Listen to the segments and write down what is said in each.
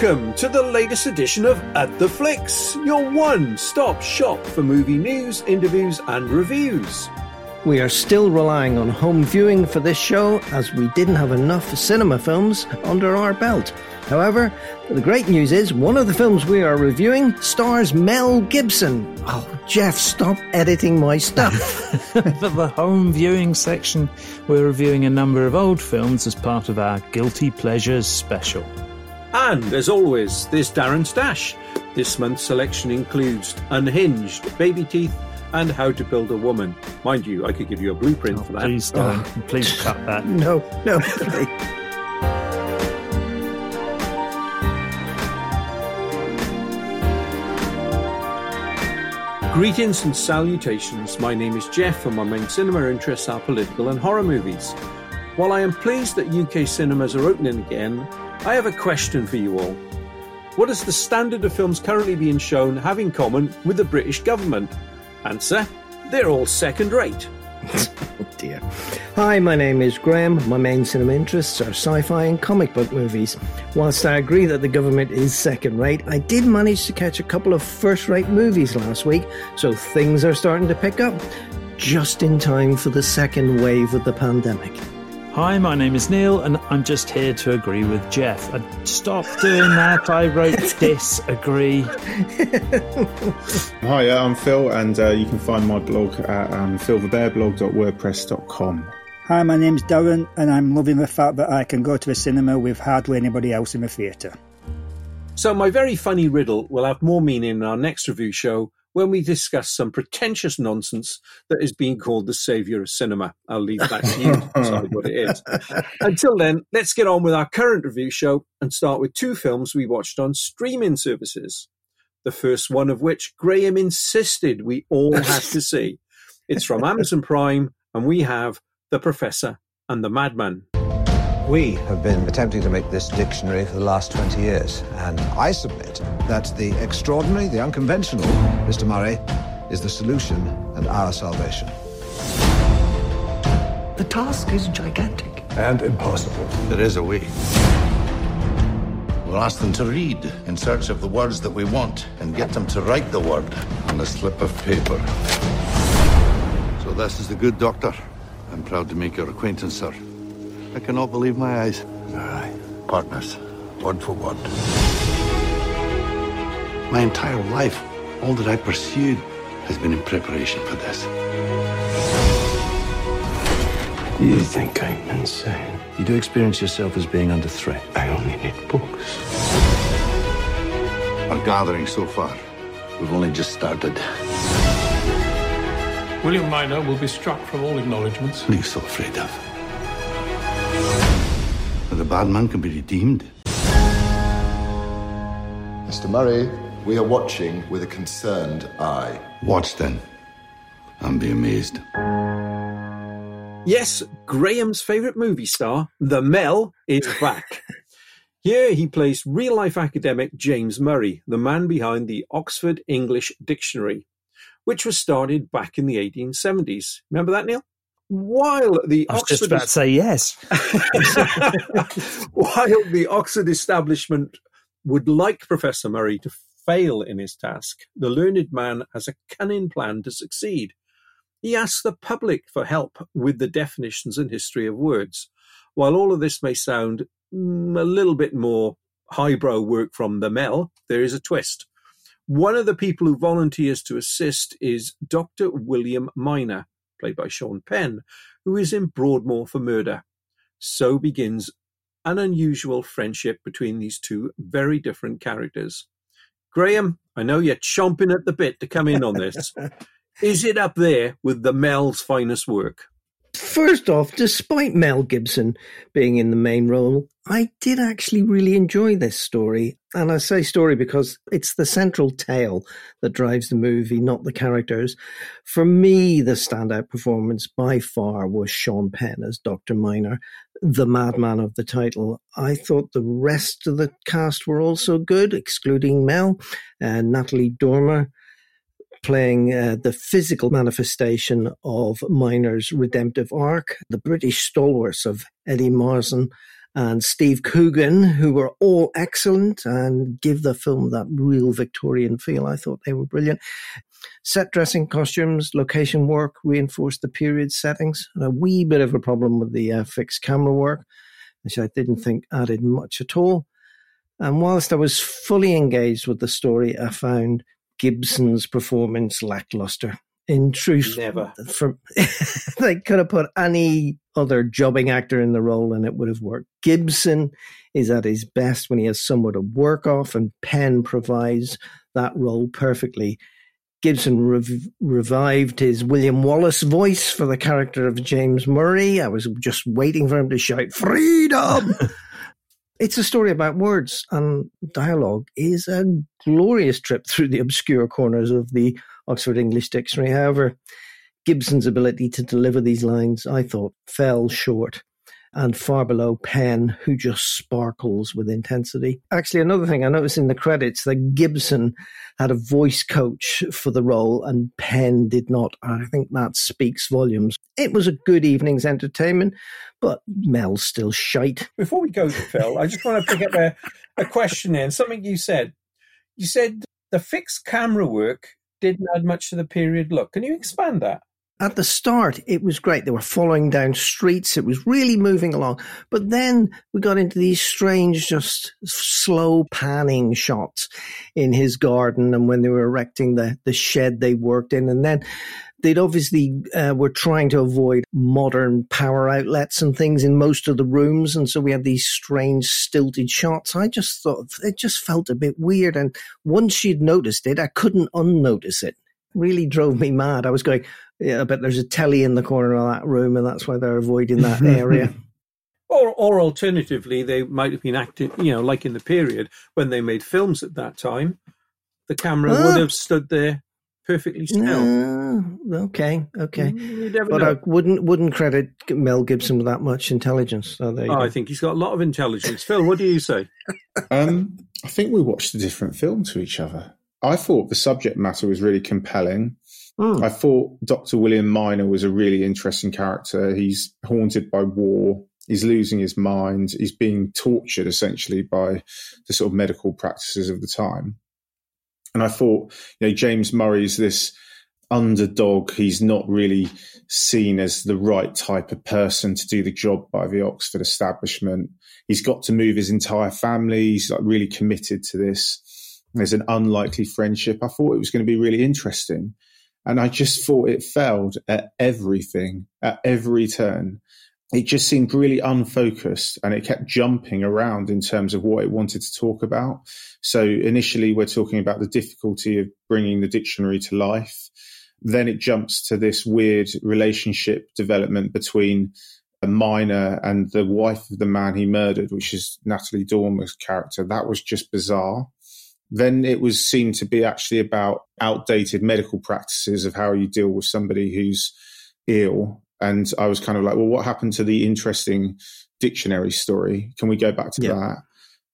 Welcome to the latest edition of At the Flicks, your one stop shop for movie news, interviews, and reviews. We are still relying on home viewing for this show as we didn't have enough cinema films under our belt. However, the great news is one of the films we are reviewing stars Mel Gibson. Oh, Jeff, stop editing my stuff. For the home viewing section, we're reviewing a number of old films as part of our Guilty Pleasures special. And as always, there's Darren Stash. This month's selection includes Unhinged, Baby Teeth, and How to Build a Woman. Mind you, I could give you a blueprint oh, for that. Please, Darren, oh. please cut that. No, no. Greetings and salutations. My name is Jeff, and my main cinema interests are political and horror movies. While I am pleased that UK cinemas are opening again, I have a question for you all. What does the standard of films currently being shown have in common with the British government? Answer they're all second rate. oh dear. Hi, my name is Graham. My main cinema interests are sci fi and comic book movies. Whilst I agree that the government is second rate, I did manage to catch a couple of first rate movies last week, so things are starting to pick up just in time for the second wave of the pandemic. Hi, my name is Neil, and I'm just here to agree with Jeff. Uh, stop doing that. I wrote disagree. Hi, I'm Phil, and uh, you can find my blog at um, philthebearblog.wordpress.com. Hi, my name's Darren, and I'm loving the fact that I can go to the cinema with hardly anybody else in the theatre. So, my very funny riddle will have more meaning in our next review show when we discuss some pretentious nonsense that is being called the saviour of cinema. I'll leave that to you to decide what it is. Until then, let's get on with our current review show and start with two films we watched on streaming services. The first one of which Graham insisted we all had to see. It's from Amazon Prime, and we have The Professor and the Madman. We have been attempting to make this dictionary for the last 20 years, and I submit that the extraordinary, the unconventional, Mr. Murray, is the solution and our salvation. The task is gigantic. And impossible. There is a way. We'll ask them to read in search of the words that we want and get them to write the word on a slip of paper. So this is the good doctor. I'm proud to make your acquaintance, sir. I cannot believe my eyes. Aye. Partners, one for one. My entire life, all that I pursued has been in preparation for this. You think I'm insane? You do experience yourself as being under threat. I only need books. Our gathering so far, we've only just started. William Minor will be struck from all acknowledgements. What are you so afraid of? The bad man can be redeemed. Mr. Murray, we are watching with a concerned eye. Watch then, and be amazed. Yes, Graham's favourite movie star, the Mel, is back. Here he plays real life academic James Murray, the man behind the Oxford English Dictionary, which was started back in the 1870s. Remember that, Neil? While the I was Oxford just about to say yes. while the Oxford establishment would like Professor Murray to fail in his task, the learned man has a cunning plan to succeed. He asks the public for help with the definitions and history of words. While all of this may sound mm, a little bit more highbrow work from the Mel, there is a twist. One of the people who volunteers to assist is Dr. William Minor, played by Sean Penn, who is in Broadmoor for murder. So begins an unusual friendship between these two very different characters. Graham, I know you're chomping at the bit to come in on this. is it up there with the Mel's finest work? First off, despite Mel Gibson being in the main role, I did actually really enjoy this story. And I say story because it's the central tale that drives the movie, not the characters. For me, the standout performance by far was Sean Penn as Dr. Minor, the madman of the title. I thought the rest of the cast were also good, excluding Mel and Natalie Dormer playing uh, the physical manifestation of Minor's redemptive arc, the British stalwarts of Eddie Marsan and Steve Coogan, who were all excellent and give the film that real Victorian feel. I thought they were brilliant. Set dressing, costumes, location work reinforced the period settings. And a wee bit of a problem with the uh, fixed camera work, which I didn't think added much at all. And whilst I was fully engaged with the story, I found Gibson's performance lackluster. In truth, Never. For, they could have put any other jobbing actor in the role and it would have worked. Gibson is at his best when he has somewhere to work off, and Penn provides that role perfectly. Gibson rev- revived his William Wallace voice for the character of James Murray. I was just waiting for him to shout, Freedom! it's a story about words, and dialogue is a glorious trip through the obscure corners of the Oxford English Dictionary. However, Gibson's ability to deliver these lines, I thought, fell short and far below Penn, who just sparkles with intensity. Actually, another thing I noticed in the credits that Gibson had a voice coach for the role and Penn did not. I think that speaks volumes. It was a good evening's entertainment, but Mel's still shite. Before we go, Phil, I just want to pick up a, a question in something you said. You said the fixed camera work didn't add much to the period look. Can you expand that? At the start, it was great. They were following down streets. It was really moving along. But then we got into these strange, just slow panning shots in his garden and when they were erecting the, the shed they worked in. And then they'd obviously uh, were trying to avoid modern power outlets and things in most of the rooms. And so we had these strange stilted shots. I just thought it just felt a bit weird. And once you'd noticed it, I couldn't unnotice it really drove me mad. I was going, yeah, but there's a telly in the corner of that room, and that's why they're avoiding that area. or, or alternatively, they might have been acting, you know, like in the period when they made films at that time, the camera would have stood there perfectly still. Uh, okay, okay, but know. I wouldn't wouldn't credit Mel Gibson with that much intelligence. So oh, I think he's got a lot of intelligence. Phil, what do you say? Um, I think we watched a different film to each other. I thought the subject matter was really compelling. Mm. I thought Dr. William Minor was a really interesting character. He's haunted by war. He's losing his mind. He's being tortured essentially by the sort of medical practices of the time. And I thought, you know, James Murray's this underdog. He's not really seen as the right type of person to do the job by the Oxford establishment. He's got to move his entire family. He's like really committed to this. There's an unlikely friendship. I thought it was going to be really interesting. And I just thought it failed at everything, at every turn. It just seemed really unfocused and it kept jumping around in terms of what it wanted to talk about. So initially, we're talking about the difficulty of bringing the dictionary to life. Then it jumps to this weird relationship development between a Minor and the wife of the man he murdered, which is Natalie Dormer's character. That was just bizarre. Then it was seen to be actually about outdated medical practices of how you deal with somebody who's ill. And I was kind of like, well, what happened to the interesting dictionary story? Can we go back to yeah. that?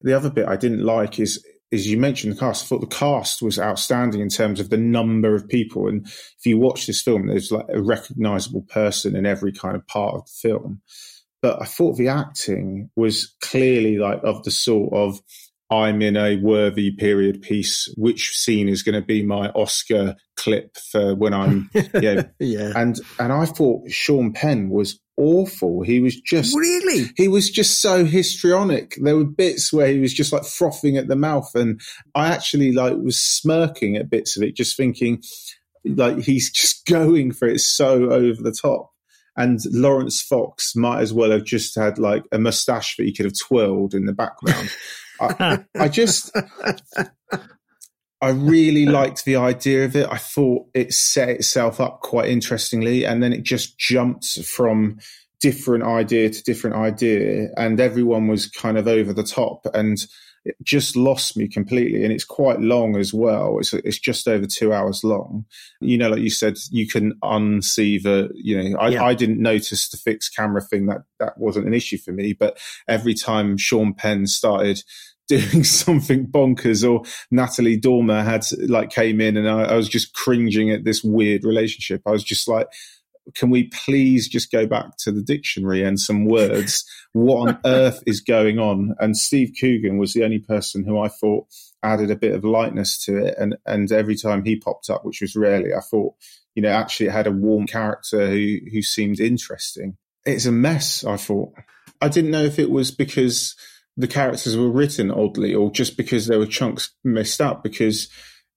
The other bit I didn't like is is you mentioned the cast. I thought the cast was outstanding in terms of the number of people. And if you watch this film, there's like a recognizable person in every kind of part of the film. But I thought the acting was clearly like of the sort of I'm in a worthy period piece. Which scene is going to be my Oscar clip for when I'm, yeah, yeah. And and I thought Sean Penn was awful. He was just really, he was just so histrionic. There were bits where he was just like frothing at the mouth, and I actually like was smirking at bits of it, just thinking like he's just going for it so over the top. And Laurence Fox might as well have just had like a mustache that he could have twirled in the background. I, I just, I really liked the idea of it. I thought it set itself up quite interestingly, and then it just jumped from different idea to different idea, and everyone was kind of over the top, and it just lost me completely. And it's quite long as well. It's it's just over two hours long. You know, like you said, you can unsee the. You know, I, yeah. I didn't notice the fixed camera thing. That that wasn't an issue for me. But every time Sean Penn started doing something bonkers or Natalie Dormer had like came in and I, I, was just cringing at this weird relationship. I was just like, can we please just go back to the dictionary and some words? what on earth is going on? And Steve Coogan was the only person who I thought added a bit of lightness to it. And, and every time he popped up, which was rarely, I thought, you know, actually it had a warm character who, who seemed interesting. It's a mess, I thought. I didn't know if it was because the characters were written oddly or just because there were chunks messed up because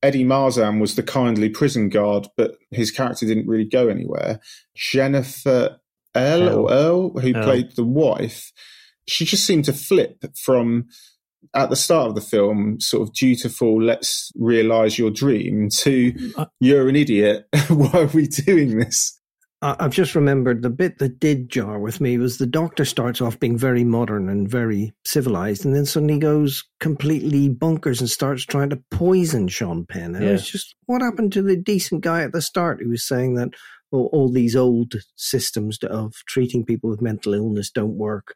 Eddie Marsan was the kindly prison guard, but his character didn't really go anywhere. Jennifer L or Earl, who Earl. played the wife, she just seemed to flip from at the start of the film, sort of dutiful, let's realize your dream, to uh, you're an idiot. Why are we doing this? I've just remembered the bit that did jar with me was the doctor starts off being very modern and very civilized, and then suddenly goes completely bonkers and starts trying to poison Sean Penn. And yeah. it's just what happened to the decent guy at the start who was saying that well, all these old systems of treating people with mental illness don't work.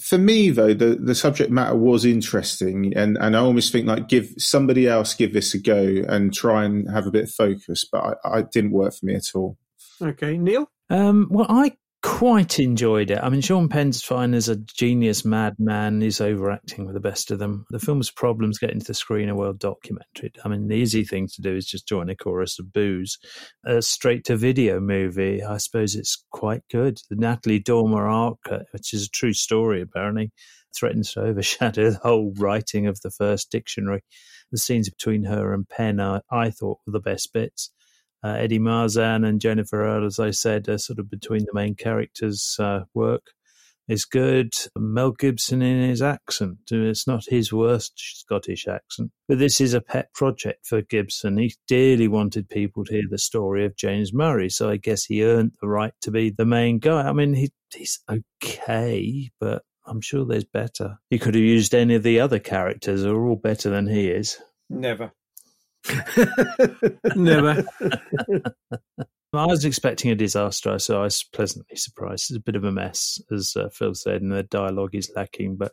For me, though, the, the subject matter was interesting, and, and I almost think like give somebody else give this a go and try and have a bit of focus, but I, I it didn't work for me at all. Okay, Neil. Um, well, I quite enjoyed it. I mean, Sean Penn's fine as a genius madman. He's overacting with the best of them. The film's problems getting to the screen are well documented. I mean, the easy thing to do is just join a chorus of boos. A straight to video movie, I suppose it's quite good. The Natalie Dormer arc, uh, which is a true story apparently, threatens to overshadow the whole writing of the first dictionary. The scenes between her and Penn, I thought, were the best bits uh, Eddie Marsan and Jennifer Earl, as I said, are sort of between the main characters' uh, work is good. Mel Gibson in his accent. It's not his worst Scottish accent. But this is a pet project for Gibson. He dearly wanted people to hear the story of James Murray. So I guess he earned the right to be the main guy. I mean, he, he's okay, but I'm sure there's better. He could have used any of the other characters who are all better than he is. Never. Never. I was expecting a disaster, so I was pleasantly surprised. It's a bit of a mess, as uh, Phil said, and the dialogue is lacking, but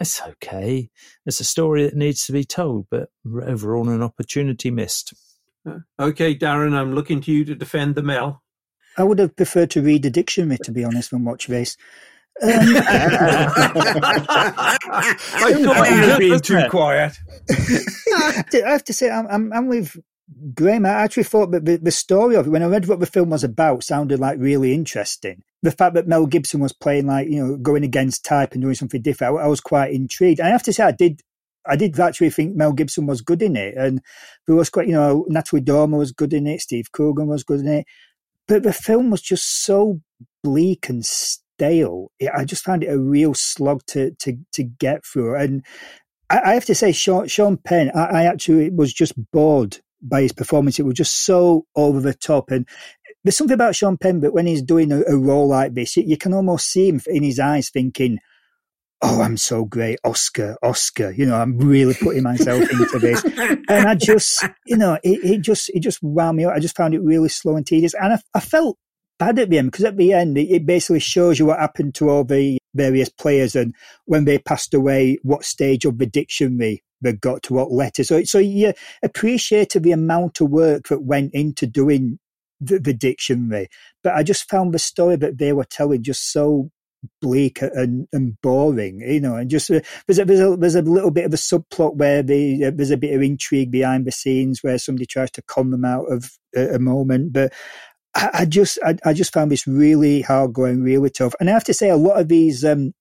it's okay. It's a story that needs to be told, but overall, an opportunity missed. Uh, okay, Darren, I'm looking to you to defend the Mel. I would have preferred to read the dictionary, to be honest, than watch this. Um, I thought you were being too quiet. I have to say, I'm, I'm, I'm with Graham. I actually thought that the, the story of it, when I read what the film was about, sounded like really interesting. The fact that Mel Gibson was playing like, you know, going against type and doing something different, I, I was quite intrigued. And I have to say, I did I did actually think Mel Gibson was good in it, and there was quite, you know, Natalie Dormer was good in it, Steve Coogan was good in it, but the film was just so bleak and stale. I just found it a real slog to to to get through. And I, I have to say, Sean, Sean Penn, I, I actually was just bored by his performance. It was just so over the top. And there's something about Sean Penn, but when he's doing a, a role like this, you, you, can almost see him in his eyes thinking, Oh, I'm so great. Oscar, Oscar. You know, I'm really putting myself into this. And I just, you know, it, it just, it just wound me up. I just found it really slow and tedious. And I, I felt bad at the end because at the end it, basically shows you what happened to all the various players and when they passed away, what stage of the dictionary they got to what letter. So, so you appreciated the amount of work that went into doing the, the dictionary. But I just found the story that they were telling just so bleak and, and boring, you know, and just uh, there's a, there's a there's a little bit of a subplot where uh, there's a bit of intrigue behind the scenes where somebody tries to con them out of a, a moment, but I, I just I, I, just found this really hard going, really tough. And I have to say, a lot of these um,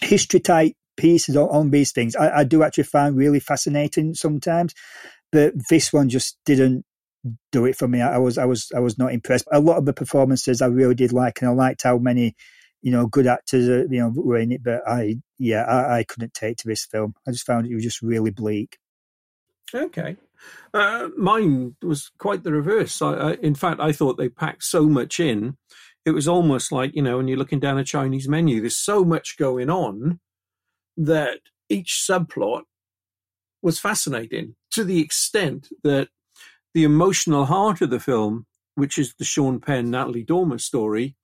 history type pieces on, on these things, I, I, do actually find really fascinating sometimes. But this one just didn't do it for me. I, was I was I was not impressed. A lot of the performances I really did like, and I liked how many you know good actors uh, you know were in it. But I yeah I, I couldn't take to this film. I just found it was just really bleak. Okay. Uh, mine was quite the reverse. I, I, in fact, I thought they packed so much in. It was almost like, you know, when you're looking down a Chinese menu, there's so much going on that each subplot was fascinating to the extent that the emotional heart of the film, which is the Sean Penn, Natalie Dormer story,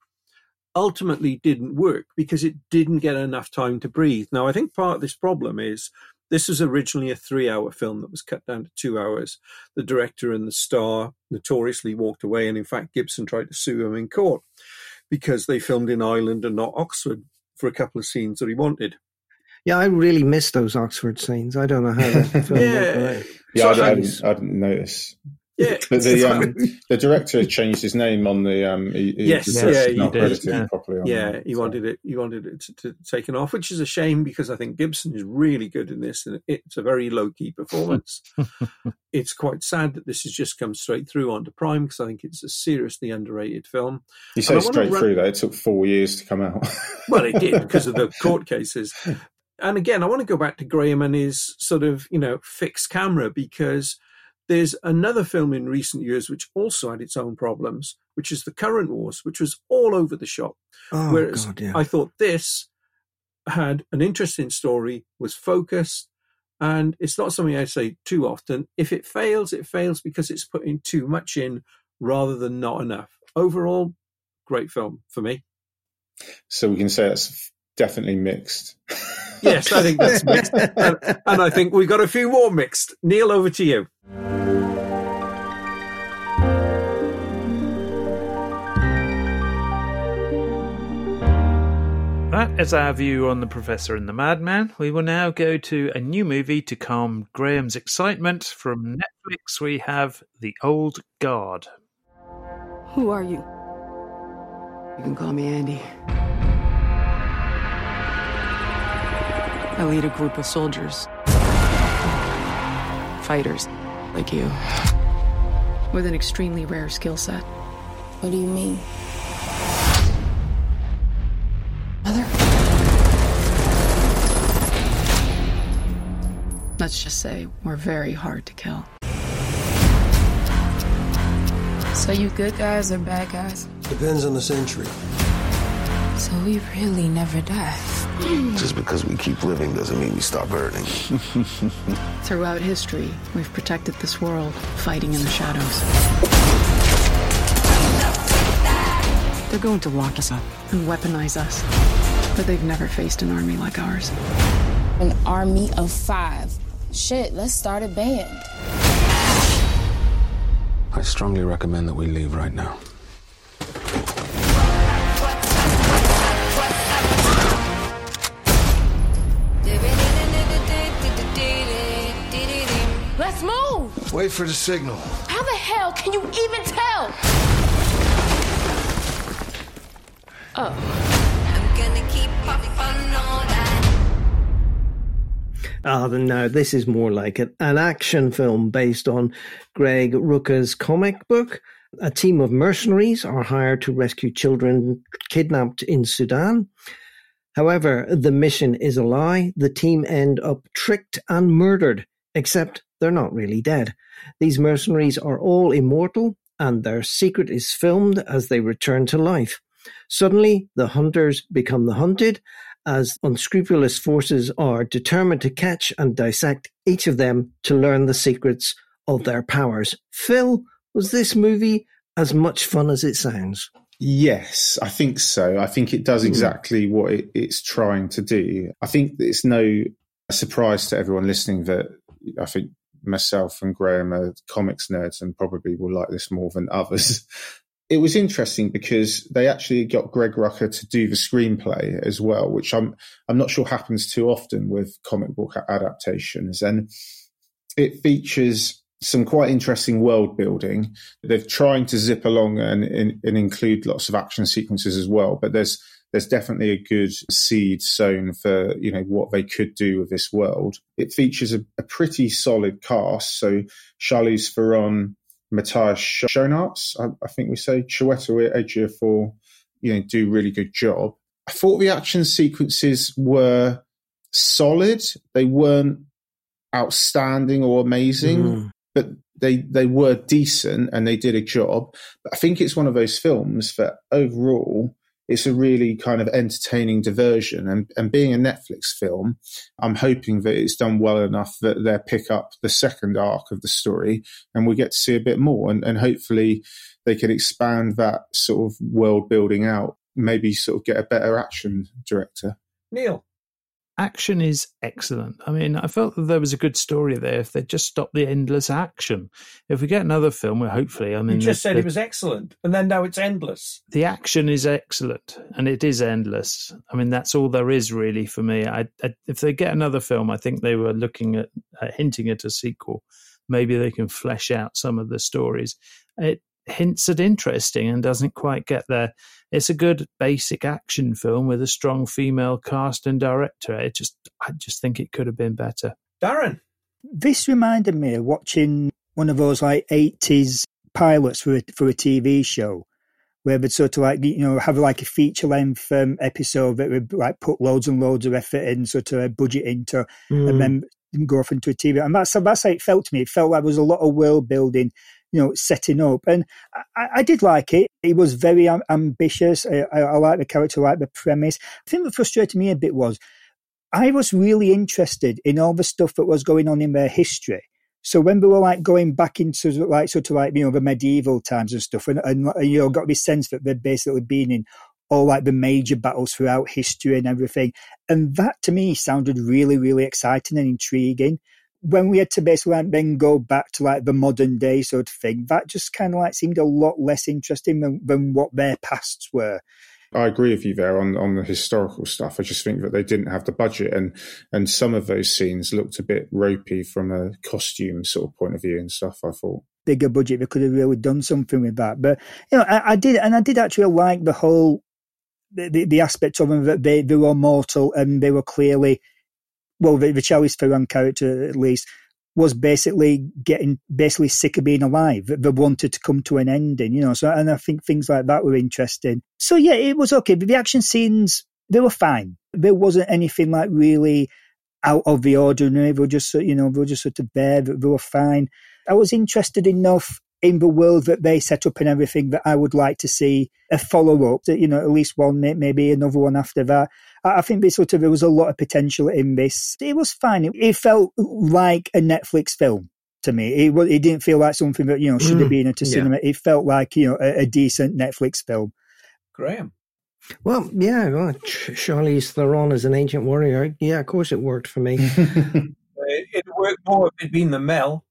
ultimately didn't work because it didn't get enough time to breathe. Now, I think part of this problem is This was originally a three hour film that was cut down to two hours. The director and the star notoriously walked away, and in fact, Gibson tried to sue him in court because they filmed in Ireland and not Oxford for a couple of scenes that he wanted. Yeah, I really miss those Oxford scenes. I don't know how that film yeah. Yeah, So I, I- I, didn't, I didn't notice. Yeah, the um, the director changed his name on the um. He, he Yes, yeah, he did, yeah. properly. On yeah, there, he so. wanted it. He wanted it to, to taken off, which is a shame because I think Gibson is really good in this, and it's a very low key performance. it's quite sad that this has just come straight through onto Prime because I think it's a seriously underrated film. You say straight run- through though. It took four years to come out. Well, it did because of the court cases. And again, I want to go back to Graham and his sort of, you know, fixed camera because there's another film in recent years which also had its own problems, which is The Current Wars, which was all over the shop. Oh, Whereas God, yeah. I thought this had an interesting story, was focused, and it's not something I say too often. If it fails, it fails because it's putting too much in rather than not enough. Overall, great film for me. so we can say it's definitely mixed. Yes, I think that's mixed. and, and I think we've got a few more mixed. Neil, over to you. That is our view on The Professor and the Madman. We will now go to a new movie to calm Graham's excitement. From Netflix, we have The Old Guard. Who are you? You can call me Andy. I lead a group of soldiers. Fighters, like you. With an extremely rare skill set. What do you mean? Let's just say we're very hard to kill. So you good guys or bad guys? Depends on the century. So we really never die. Just because we keep living doesn't mean we stop hurting. Throughout history, we've protected this world, fighting in the shadows. They're going to lock us up and weaponize us. But they've never faced an army like ours. An army of five. Shit, let's start a band. I strongly recommend that we leave right now. Let's move! Wait for the signal. How the hell can you even tell? Oh. Ah, then now this is more like an, an action film based on Greg Rucka's comic book. A team of mercenaries are hired to rescue children kidnapped in Sudan. However, the mission is a lie. The team end up tricked and murdered, except they're not really dead. These mercenaries are all immortal, and their secret is filmed as they return to life. Suddenly, the hunters become the hunted, as unscrupulous forces are determined to catch and dissect each of them to learn the secrets of their powers. Phil, was this movie as much fun as it sounds? Yes, I think so. I think it does Mhm. exactly what it, it's trying to do. I think it's no surprise to everyone listening that I think myself and Graham are comics nerds and probably will like this more than others. It was interesting because they actually got Greg Rucka to do the screenplay as well, which I'm I'm not sure happens too often with comic book adaptations. And it features some quite interesting world building. They're trying to zip along and, and, and include lots of action sequences as well, but there's there's definitely a good seed sown for you know what they could do with this world. It features a, a pretty solid cast. So Charlize Theron, Matthias Schoenaerts, I, I think we say Chiwetel Ejiofor, you know, do really good job. I thought the action sequences were solid. They weren't outstanding or amazing, Mm. but they they were decent and they did a job. But I think it's one of those films that overall it's a really kind of entertaining diversion. And and being a Netflix film, I'm hoping that it's done well enough that they pick up the second arc of the story and we get to see a bit more and, and hopefully they can expand that sort of world building out, maybe sort of get a better action director. Neil. Action is excellent. I mean, I felt that there was a good story there if they just stopped the endless action. If we get another film, well, hopefully, I mean, you just the, said the, it was excellent, and then now it's endless. The action is excellent, and it is endless. I mean, that's all there is really for me. I, I, if they get another film, I think they were looking at uh, hinting at a sequel. Maybe they can flesh out some of the stories. It hints at interesting and doesn't quite get there. It's a good basic action film with a strong female cast and director. It just, I just think it could have been better. Darren, this reminded me of watching one of those like eighties pilots for a, for a TV show. Where they'd sort of like you know have like a feature length um, episode that would like put loads and loads of effort in, sort of a budget into, mm. and then go off into a TV. And that's that's how it felt to me. It felt like there was a lot of world building you know, setting up. And I, I did like it. It was very ambitious. I, I, I like the character, I like the premise. I think what frustrated me a bit was I was really interested in all the stuff that was going on in their history. So when we were like going back into like sort of like you know the medieval times and stuff, and, and you know got this sense that they'd basically been in all like the major battles throughout history and everything, and that to me sounded really really exciting and intriguing when we had to basically then go back to like the modern day sort of thing, that just kind of like seemed a lot less interesting than, than what their pasts were. I agree with you there on, on the historical stuff. I just think that they didn't have the budget, and and some of those scenes looked a bit ropey from a costume sort of point of view and stuff. I thought bigger budget, they could have really done something with that. But you know, I, I did, and I did actually like the whole the, the, the aspect of them that they they were mortal and they were clearly well, the, the Charlize Theron character at least was basically getting basically sick of being alive. They wanted to come to an ending, you know. So, and I think things like that were interesting. So yeah, it was okay. But the action scenes they were fine. There wasn't anything like really out of the ordinary. They were just, you know, they were just sort of there. They were fine. I was interested enough in the world that they set up and everything that I would like to see a follow up. You know, at least one, maybe another one after that. I think this sort of there was a lot of potential in this. It was fine. It, it felt like a Netflix film to me. It, it didn't feel like something that you know should have mm, been into cinema. Yeah. It felt like you know a, a, decent Netflix film. Graham. Well, yeah, well, Charlize Theron as an ancient warrior. Yeah, of course it worked for me. it, it worked more if it'd been the Mel.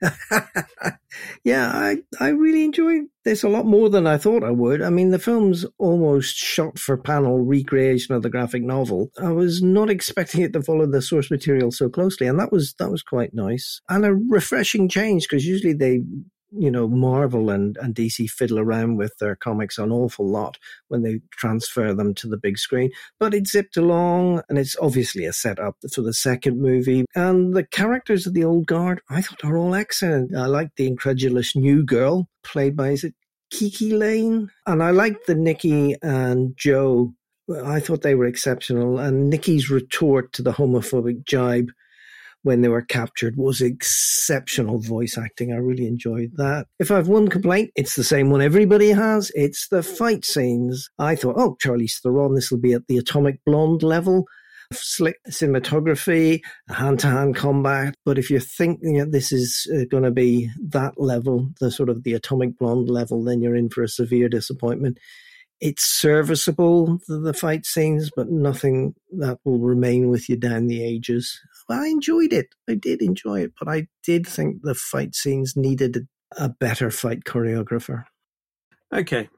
yeah, I I really enjoyed this a lot more than I thought I would. I mean, the film's almost shot for panel recreation of the graphic novel. I was not expecting it to follow the source material so closely, and that was that was quite nice and a refreshing change because usually they you know, Marvel and, and DC fiddle around with their comics an awful lot when they transfer them to the big screen. But it zipped along, and it's obviously a setup for the second movie. And the characters of the old guard, I thought are all excellent. I like the incredulous new girl, played by, is it KiKi Layne? And I liked the Nicky and Joe. I thought they were exceptional. And Nicky's retort to the homophobic jibe when they were captured was exceptional voice acting. I really enjoyed that. If I have one complaint, it's the same one everybody has. It's the fight scenes. I thought, oh, Charlize Theron, this will be at the Atomic Blonde level. Slick cinematography, hand to hand combat. But if you're thinking that this is uh, going to be that level, the sort of the Atomic Blonde level, then you're in for a severe disappointment it's serviceable the fight scenes but nothing that will remain with you down the ages I enjoyed it. I did enjoy it, but I did think the fight scenes needed a better fight choreographer. Okay.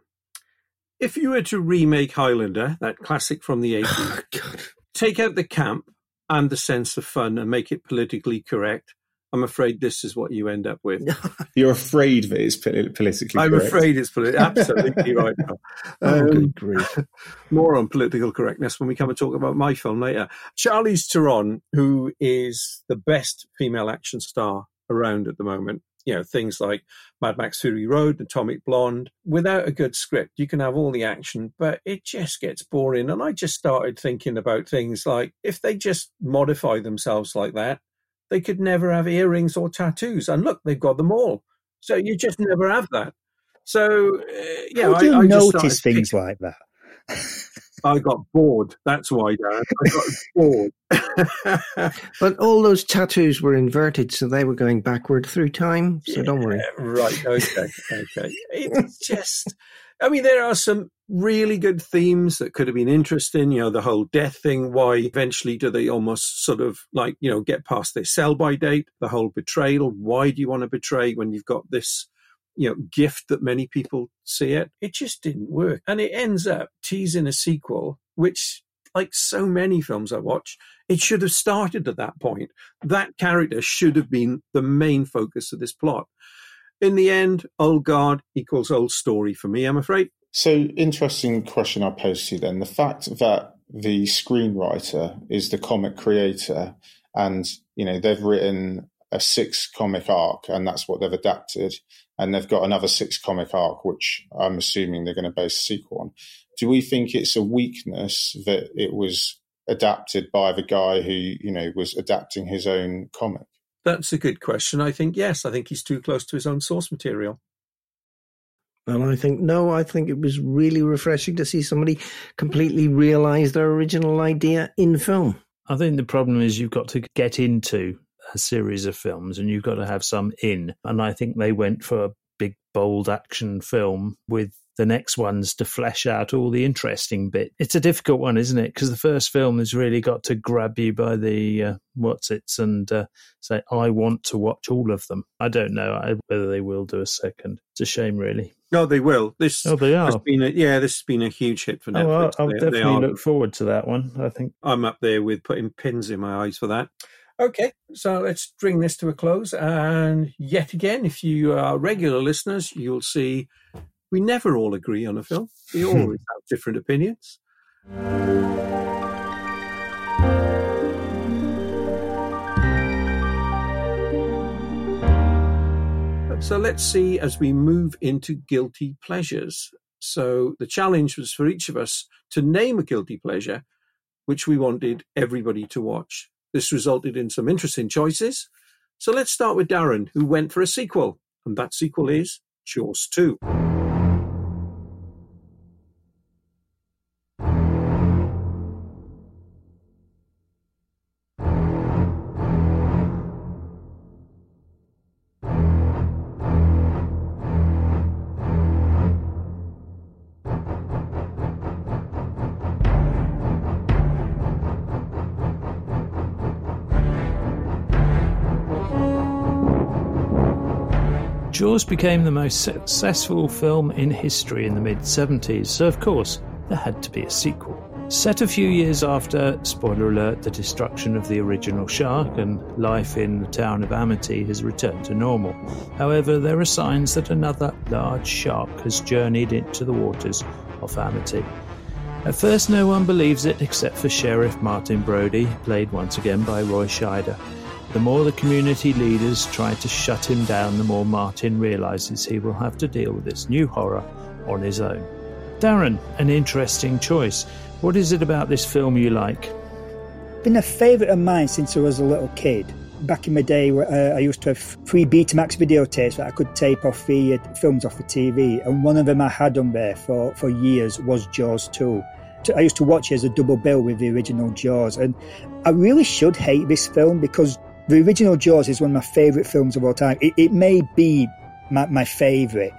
If you were to remake Highlander, that classic from the 80s, take out the camp and the sense of fun and make it politically correct, I'm afraid this is what you end up with. You're afraid that it's politically I'm correct. afraid it's politi- absolutely right. oh, um, good more on political correctness when we come and talk about my film later. Charlize Theron, who is the best female action star around at the moment. You know, things like Mad Max Fury Road, Atomic Blonde. Without a good script, you can have all the action, but it just gets boring. And I just started thinking about things like if they just modify themselves like that, they could never have earrings or tattoos. And look, they've got them all. So you just never have that. So, uh, yeah. How do you I, I notice things like that? I got bored. That's why, Darren. I got bored. but all those tattoos were inverted, so they were going backward through time. So yeah, don't worry. Right. Okay. Okay. It's just. I mean, there are some really good themes that could have been interesting. You know, the whole death thing. Why eventually do they almost sort of like, you know, get past their sell by date? The whole betrayal. Why do you want to betray when you've got this you know gift that many people see it. It just didn't work, and it ends up teasing a sequel, which, like so many films I watch, it should have started at that point. That character should have been the main focus of this plot. In the end, old guard equals old story for me. I'm afraid. So, interesting question I posed to you then. The fact that the screenwriter is the comic creator, and you know they've written a six comic arc, and that's what they've adapted and they've got another six comic arc, which I'm assuming they're going to base a sequel on. Do we think it's a weakness that it was adapted by the guy who, you know, was adapting his own comic? That's a good question. I think yes. I think he's too close to his own source material. Well, I think no. I think it was really refreshing to see somebody completely realize their original idea in film. I think the problem is you've got to get into a series of films and you've got to have some in. And I think they went for a big, bold action film with the next ones to flesh out all the interesting bit. It's a difficult one, isn't it? Because the first film has really got to grab you by the uh, what's its and uh, say, I want to watch all of them. I don't know whether they will do a second. It's a shame, really. No, they will. This oh, they are. Been a, yeah, this has been a huge hit for Netflix. Oh, I'll, I'll they, definitely they look forward to that one. I think I'm up there with putting pins in my eyes for that. Okay, so let's bring this to a close. And yet again, if you are regular listeners, you'll see we never all agree on a film. We always have different opinions. So let's see as we move into guilty pleasures. So the challenge was for each of us to name a guilty pleasure which we wanted everybody to watch. This resulted in some interesting choices. So let's start with Darren, who went for a sequel, and that sequel is Jaws 2. Jaws became the most successful film in history in the mid 70s, so of course, there had to be a sequel. Set a few years after, spoiler alert, the destruction of the original shark and life in the town of Amity has returned to normal. However, there are signs that another large shark has journeyed into the waters of Amity. At first, no one believes it except for Sheriff Martin Brody, played once again by Roy Scheider. The more the community leaders try to shut him down, the more Martin realizes he will have to deal with this new horror on his own. Darren, an interesting choice. What is it about this film you like? Been a favourite of mine since I was a little kid. Back in my day, uh, I used to have free Betamax videotapes that I could tape off the uh, films off the TV, and one of them I had on there for, for years was Jaws 2. I used to watch it as a double bill with the original Jaws, and I really should hate this film because the original Jaws is one of my favourite films of all time. It, it may be my, my favourite,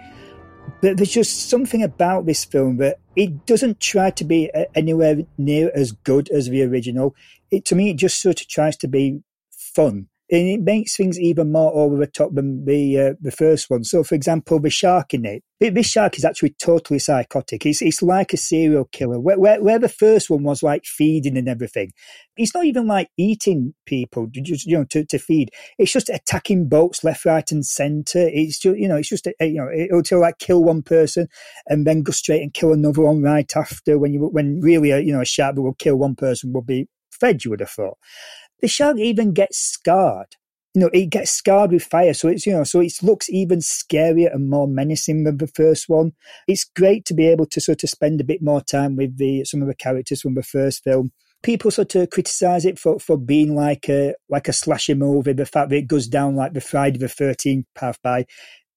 but there's just something about this film that it doesn't try to be uh, anywhere near as good as the original. It to me, it just sort of tries to be fun and it makes things even more over the top than the uh, the first one. So, for example, the shark in it, this shark is actually totally psychotic. It's it's like a serial killer. Where, where, where the first one was like feeding and everything, he's not even like eating people just you know to, to feed. It's just attacking boats left, right, and centre. It's just you know it's just you know it'll like kill one person and then go straight and kill another one right after. When you when really a, you know a shark that will kill one person will be fed. You would have thought. The shark even gets scarred. You know, it gets scarred with fire, so it's you know, so it looks even scarier and more menacing than the first one. It's great to be able to sort of spend a bit more time with the some of the characters from the first film people sort of criticize it for, for being like a like a slasher movie. The fact that it goes down like the Friday the Thirteenth path by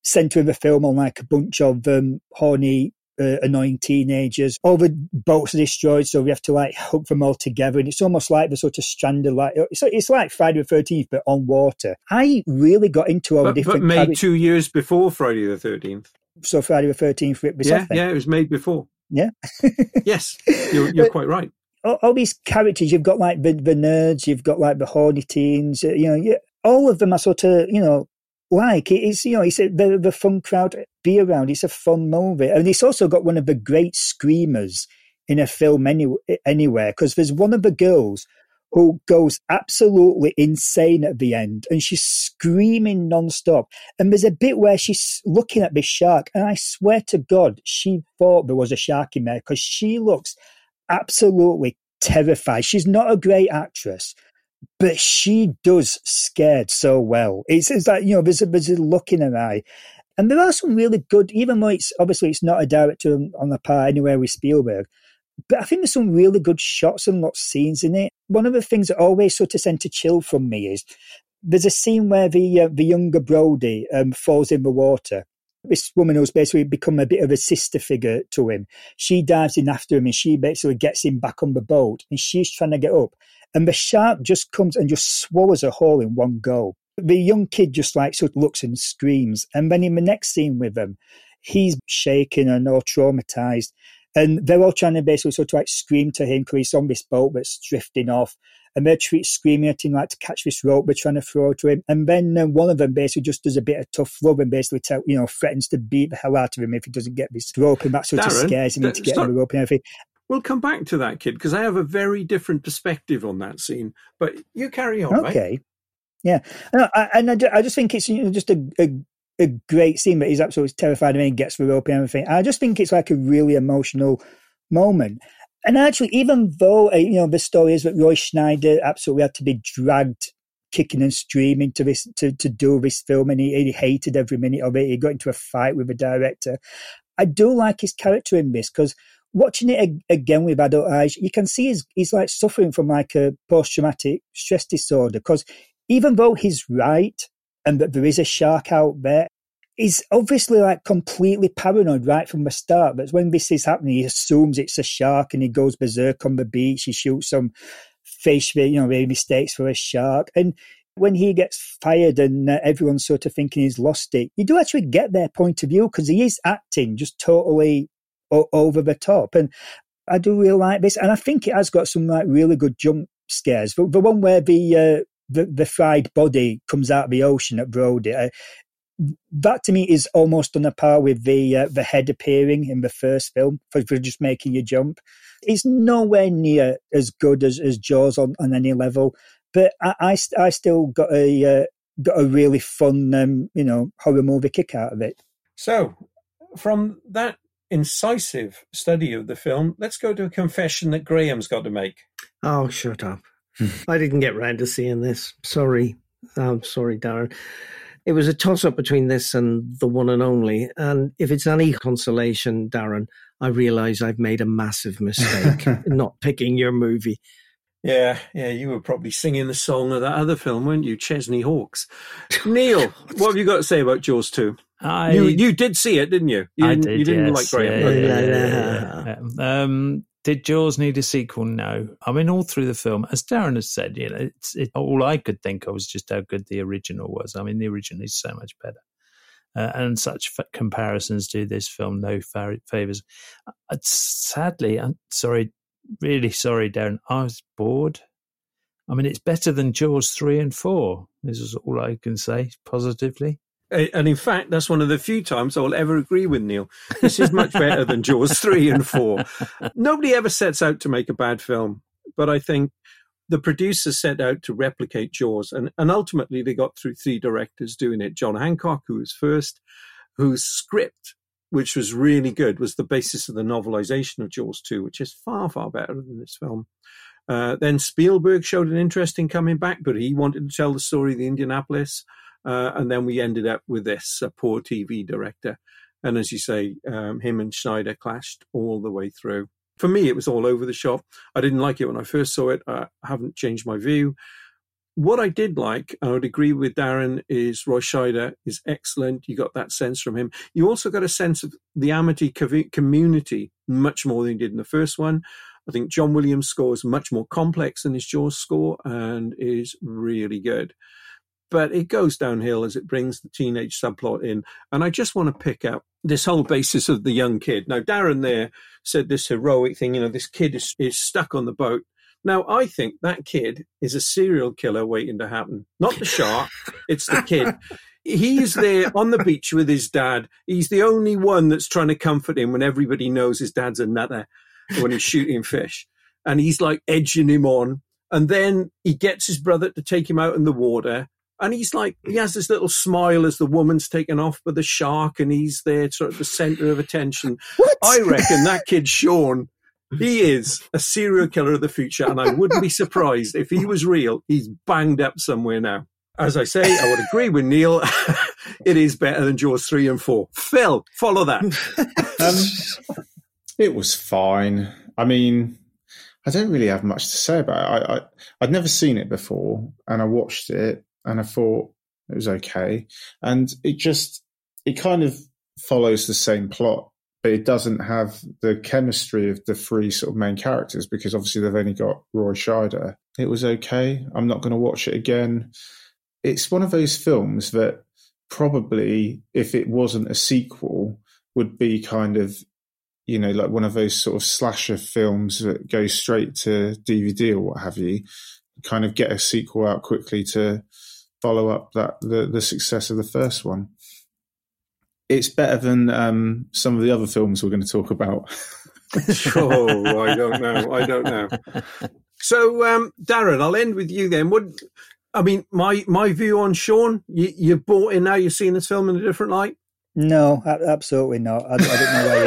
centering the film on like a bunch of um, horny uh, annoying teenagers. All the boats are destroyed, so we have to like hook them all together. And it's almost like the sort of stranded, like it's, it's like Friday the Thirteenth, but on water. I really got into all but, different. But made characters. two years before Friday the Thirteenth. So Friday the Thirteenth yeah. Then. Yeah, it was made before. Yeah. yes, you're, you're quite right. All, all, these characters, you've got like the, the nerds, you've got like the horny teens, uh, you know, you, all of them are sort of, you know, like it's you know it's a, the the fun crowd be around. It's a fun movie, and it's also got one of the great screamers in a film any, anywhere because there's one of the girls who goes absolutely insane at the end and she's screaming nonstop. And there's a bit where she's looking at this shark, and I swear to God, she thought there was a shark in there because she looks absolutely terrified. She's not a great actress, but she does scared so well. It's, it's like, you know, there's a, there's a look in her eye. And there are some really good, even though it's obviously it's not a director on the par anywhere with Spielberg, but I think there's some really good shots and lots of scenes in it. One of the things that always sort of sent a chill from me is there's a scene where the uh, the younger Brody um, falls in the water. This woman who's basically become a bit of a sister figure to him. She dives in after him and she basically gets him back on the boat and she's trying to get up. And the shark just comes and just swallows her whole in one go. The young kid just like sort of looks and screams. And then in the next scene with them, he's shaking and all traumatized. And they're all trying to basically sort of like scream to him because he's on this boat that's drifting off. And they're screaming at him like to catch this rope they're trying to throw to him. And then uh, one of them basically just does a bit of tough love and basically tell, you know, threatens to beat the hell out of him if he doesn't get this rope. And that sort Darren, of scares him into getting the rope and everything. We'll come back to that kid because I have a very different perspective on that scene. But you carry on, okay. Yeah, and I, and I, just think it's you know, just a, a, a great scene, but he's absolutely terrified of him and gets the rope and everything. I just think it's like a really emotional moment. And actually, even though uh, you know the story is that Roy Scheider absolutely had to be dragged kicking and screaming to this to, to do this film, and he, he hated every minute of it. He got into a fight with the director. I do like his character in this because watching it again with adult eyes, you can see he's, he's like suffering from like a post traumatic stress disorder because even though he's right and that there is a shark out there, he's obviously like completely paranoid right from the start. But when this is happening, he assumes it's a shark and he goes berserk on the beach. He shoots some fish, you know, he mistakes for a shark. And when he gets fired and uh, everyone's sort of thinking he's lost it, you do actually get their point of view because he is acting just totally o- over the top. And I do really like this. And I think it has got some like really good jump scares. The, the one where the, uh, the, the fried body comes out of the ocean at Brody. Uh, that to me is almost on a par with the uh, the head appearing in the first film for, for just making you jump. It's nowhere near as good as, as Jaws on, on any level, but I, I, I still got a uh, got a really fun um, you know horror movie kick out of it. So, from that incisive study of the film, let's go to a confession that Graham's got to make. Oh, shut up! I didn't get round to seeing this. Sorry, I'm sorry, Darren it was a toss up between this and the one and only. And if it's any consolation, Darren, I realize I've made a massive mistake not picking your movie. Yeah, yeah, you were probably singing the song of that other film, weren't you? Chesney Hawkes. Neil, what have you got to say about Jaws 2? I, you you did see it, didn't you? You I didn't, did. You didn't yes, like Graham. Yeah, yeah, yeah, yeah, Um, did Jaws need a sequel? No. I mean, all through the film, as Darren has said, you know, it's it, all I could think of was just how good the original was. I mean, the original is so much better. Uh, and such f- comparisons do this film no fa- favors. Uh, sadly, I'm sorry, really sorry, Darren. I was bored. I mean, it's better than Jaws three and four. This is all I can say positively. And in fact, that's one of the few times I will ever agree with Neil. This is much better than Jaws 3 and 4. Nobody ever sets out to make a bad film, but I think the producers set out to replicate Jaws, and, and ultimately they got through three directors doing it. John Hancock, who was first, whose script, which was really good, was the basis of the novelization of Jaws 2, which is far, far better than this film. Uh, then Spielberg showed an interest in coming back, but he wanted to tell the story of the Indianapolis. Uh, and then we ended up with this uh, poor TV director. And as you say, um, him and Scheider clashed all the way through. For me, it was all over the shop. I didn't like it when I first saw it. I haven't changed my view. What I did like, I would agree with Darren, is Roy Scheider is excellent. You got that sense from him. You also got a sense of the Amity community much more than you did in the first one. I think John Williams' score is much more complex than his Jaws score and is really good. But it goes downhill as it brings the teenage subplot in. And I just want to pick up this whole basis of the young kid. Now, Darren there said this heroic thing, you know, this kid is, is stuck on the boat. Now, I think that kid is a serial killer waiting to happen. Not the shark, it's the kid. He's there on the beach with his dad. He's the only one that's trying to comfort him when everybody knows his dad's a nutter when he's shooting fish. And he's like edging him on. And then he gets his brother to take him out in the water. And he's like, he has this little smile as the woman's taken off by the shark and he's there, sort of the center of attention. What? I reckon that kid, Sean, he is a serial killer of the future. And I wouldn't be surprised if he was real. He's banged up somewhere now. As I say, I would agree with Neil. it is better than Jaws 3 and 4. Phil, follow that. Um, it was fine. I mean, I don't really have much to say about it. I, I I'd never seen it before, and I watched it, and I thought it was okay, and it just it kind of follows the same plot, but it doesn't have the chemistry of the three sort of main characters because obviously they've only got Roy Scheider. It was okay. I'm not going to watch it again. It's one of those films that probably, if it wasn't a sequel, would be kind of you know, like one of those sort of slasher films that goes straight to DVD or what have you, kind of get a sequel out quickly to follow up that the, the success of the first one. It's better than um, some of the other films we're going to talk about. oh, I don't know. I don't know. So, um, Darren, I'll end with you then. What I mean, my my view on Sean, you, you bought in now. You're seeing this film in a different light. No, absolutely not. I, I don't know where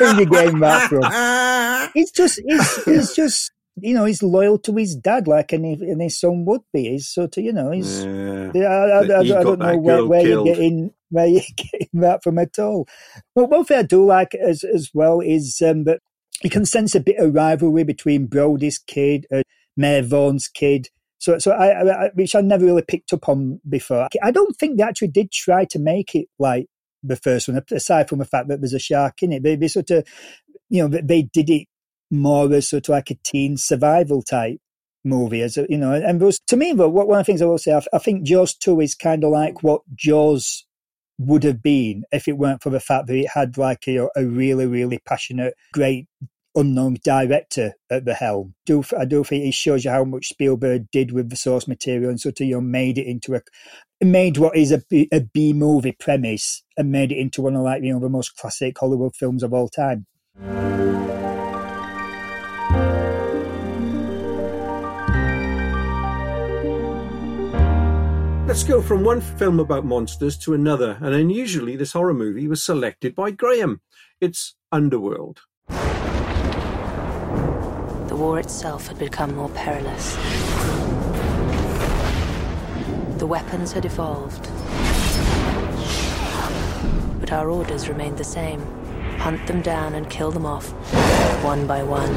you're, you're getting that from. He's just, he's, he's just, you know, he's loyal to his dad, like any, any son would be. He's sort of, you know, he's. Yeah, I, I, I, I don't know where, where you're getting where you're getting that from at all. Well, one thing I do like as as well is um, that you can sense a bit of rivalry between Brody's kid and Mayor Vaughan's kid. So, so I, I, which I never really picked up on before. I don't think they actually did try to make it like the first one, aside from the fact that there's a shark in it. They, they sort of, you know, they did it more as sort of like a teen survival type movie, as you know. And was, to me, though, one of the things I will say, I, I think Jaws two is kind of like what Jaws would have been if it weren't for the fact that it had like a, a really, really passionate, great unknown director at the helm. Do I do think it shows you how much Spielberg did with the source material and sort of you know made it into a made what is a a B movie premise and made it into one of like you know the most classic Hollywood films of all time. Let's go from one film about monsters to another, and unusually, this horror movie was selected by Graham. It's Underworld the war itself had become more perilous. The weapons had evolved. But our orders remained the same hunt them down and kill them off, one by one.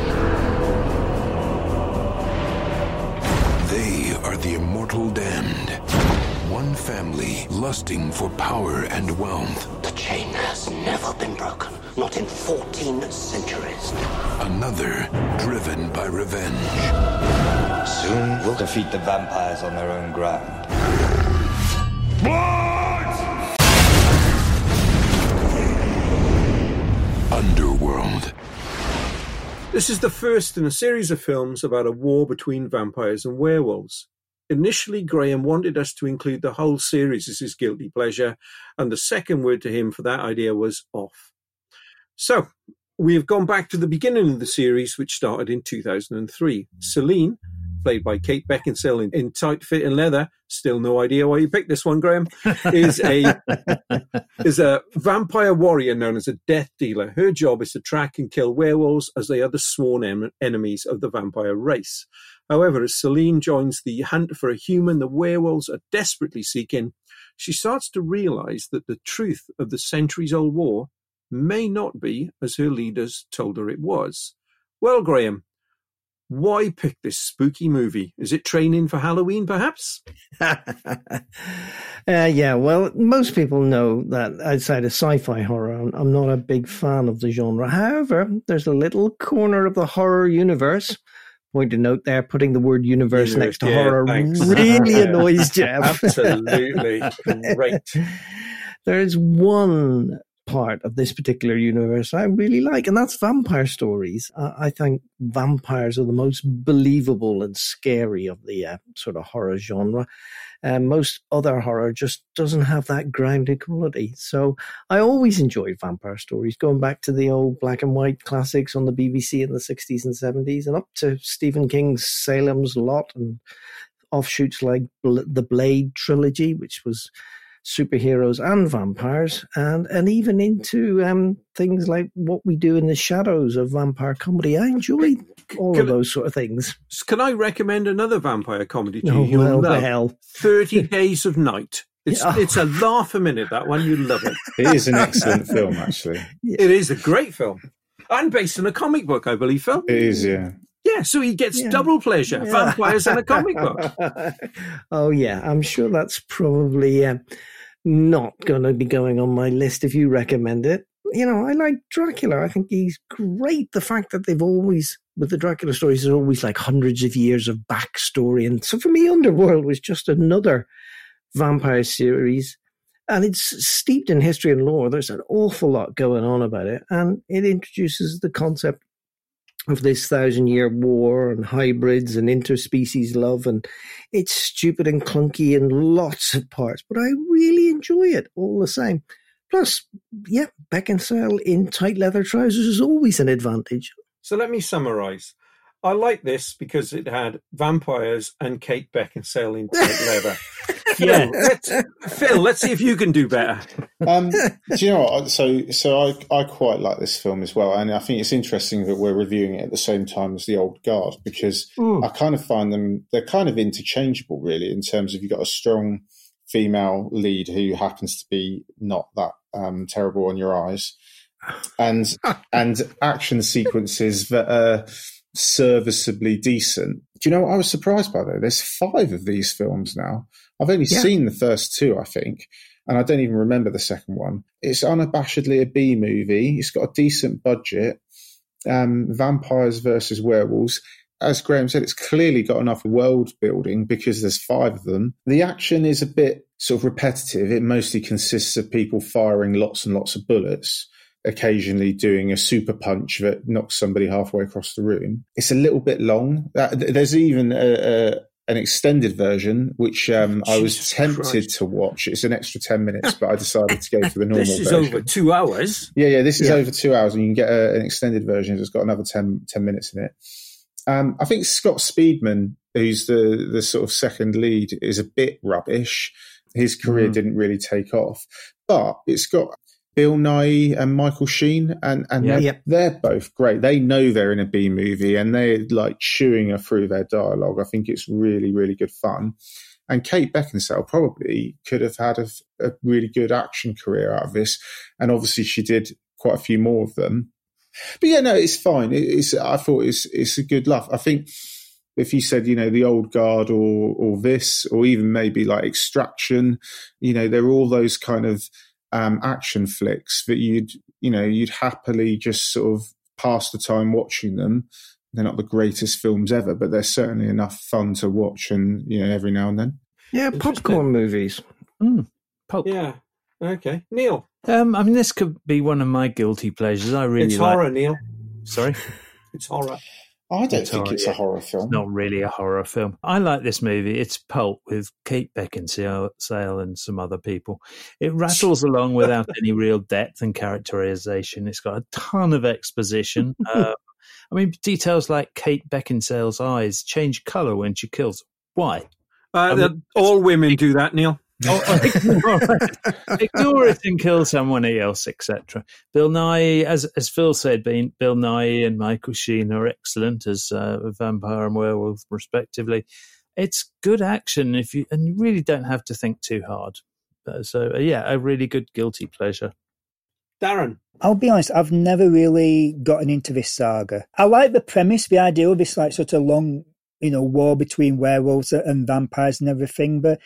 They are the immortal damned. One family lusting for power and wealth. The chain has never been broken not in 14 centuries. Another driven by revenge. Soon we'll defeat the vampires on their own ground. Blood! Underworld. This is the first in a series of films about a war between vampires and werewolves. Initially, Graham wanted us to include the whole series as his guilty pleasure, and the second word to him for that idea was off. So we have gone back to the beginning of the series, which started in 2003. Selene, played by Kate Beckinsale in, in tight fitting leather, still no idea why you picked this one, Graham, is a is a vampire warrior known as a death dealer. Her job is to track and kill werewolves as they are the sworn em- enemies of the vampire race. However, as Selene joins the hunt for a human the werewolves are desperately seeking, she starts to realize that the truth of the centuries old war may not be as her leaders told her it was. Well, Graham, Why pick this spooky movie? Is it training for Halloween, perhaps? uh, yeah, well, most people know that outside of sci fi horror, I'm not a big fan of the genre. However, there's a little corner of the horror universe point to note there, putting the word universe, universe next to yeah, horror thanks. really annoys Jeff. Absolutely. Great. There's one part of this particular universe I really like, and that's vampire stories. Uh, I think vampires are the most believable and scary of the uh, sort of horror genre. Uh, most other horror just doesn't have that grounded quality. So I always enjoyed vampire stories, going back to the old black and white classics on the BBC in the 60s and 70s, and up to Stephen King's Salem's Lot and offshoots like the Blade trilogy, which was superheroes and vampires, and and even into um, things like what we do in the shadows of vampire comedy. I enjoy all can, of those sort of things. Can I recommend another vampire comedy to oh, you? Well, the hell, Thirty Days of Night. It's yeah. it's a laugh a minute. That one, you love it. It is an excellent film, actually. It is a great film, and based on a comic book, I believe. Phil. It is, yeah. Yeah, so he gets yeah. double pleasure. Yeah. Vampires and a comic book. oh yeah, I'm sure that's probably. Uh, not going to be going on my list if you recommend it. You know, I like Dracula. I think he's great. The fact that they've always, with the Dracula stories, there's always like hundreds of years of backstory. And so for me, Underworld was just another vampire series. And it's steeped in history and lore. There's an awful lot going on about it. And it introduces the concept of this thousand year war and hybrids and interspecies love and it's stupid and clunky in lots of parts but i really enjoy it all the same. Plus yeah beckinsale in tight leather trousers is always an advantage. So let me summarize I like this because it had vampires and Kate Beckinsale in tight leather. yeah, let's, Phil, let's see if you can do better. Um, do you know what? So, so I, I quite like this film as well, and I think it's interesting that we're reviewing it at the same time as the Old Guard because mm. I kind of find them they're kind of interchangeable, really, in terms of you've got a strong female lead who happens to be not that um, terrible on your eyes, and and action sequences that are serviceably decent. Do you know what I was surprised by though? There's five of these films now. I've only yeah. seen the first two, I think, and I don't even remember the second one. It's unabashedly a B movie. It's got a decent budget. Um, vampires versus werewolves. As Graham said, it's clearly got enough world building because there's five of them. The action is a bit sort of repetitive. It mostly consists of people firing lots and lots of bullets occasionally doing a super punch that knocks somebody halfway across the room. It's a little bit long. There's even a, a, an extended version, which um, I was tempted Christ. to watch. It's an extra 10 minutes, but I decided to go for the normal This is version. over two hours. Yeah, yeah, this is yeah. over two hours, and you can get a, an extended version that's got another 10, 10 minutes in it. Um, I think Scott Speedman, who's the, the sort of second lead, is a bit rubbish. His career mm. didn't really take off, but it's got Bill Nighy and Michael Sheen, and and yeah. they're, they're, both great. They know they're in a B movie, and they're like chewing her through their dialogue. I think it's really really good fun. And Kate Beckinsale probably could have had a, a really good action career out of this, and obviously she did quite a few more of them. But yeah, no, it's fine. it's I thought it's it's a good laugh. I think if you said, you know, the old guard or or this, or even maybe like extraction, you know, there are all those kind of um, action flicks that you'd you know you'd happily just sort of pass the time watching them. They're not the greatest films ever, but they're certainly enough fun to watch and you know every now and then. Yeah, popcorn movies. Mm, pulp. Yeah. Okay, Neil. Um, I mean, this could be one of my guilty pleasures. I really it's like... horror, Neil. Sorry, it's horror. I don't think it's a horror film. It's not really a horror film. I like this movie. It's pulp with Kate Beckinsale and some other people. It rattles along without any real depth and characterization. It's got a ton of exposition. uh, I mean, details like Kate Beckinsale's eyes change color when she kills. Why? Uh, I mean, all women do that, Neil oh, ignore, ignore it and kill someone else, etc. Bill Nighy, as as Phil said, being Bill Nighy and Michael Sheen are excellent as uh, vampire and werewolf, respectively. It's good action if you and you really don't have to think too hard. Uh, so uh, yeah, a really good guilty pleasure. Darren. I'll be honest, I've never really gotten into this saga. I like the premise, the idea of this like sort of long, you know, war between werewolves and vampires and everything, but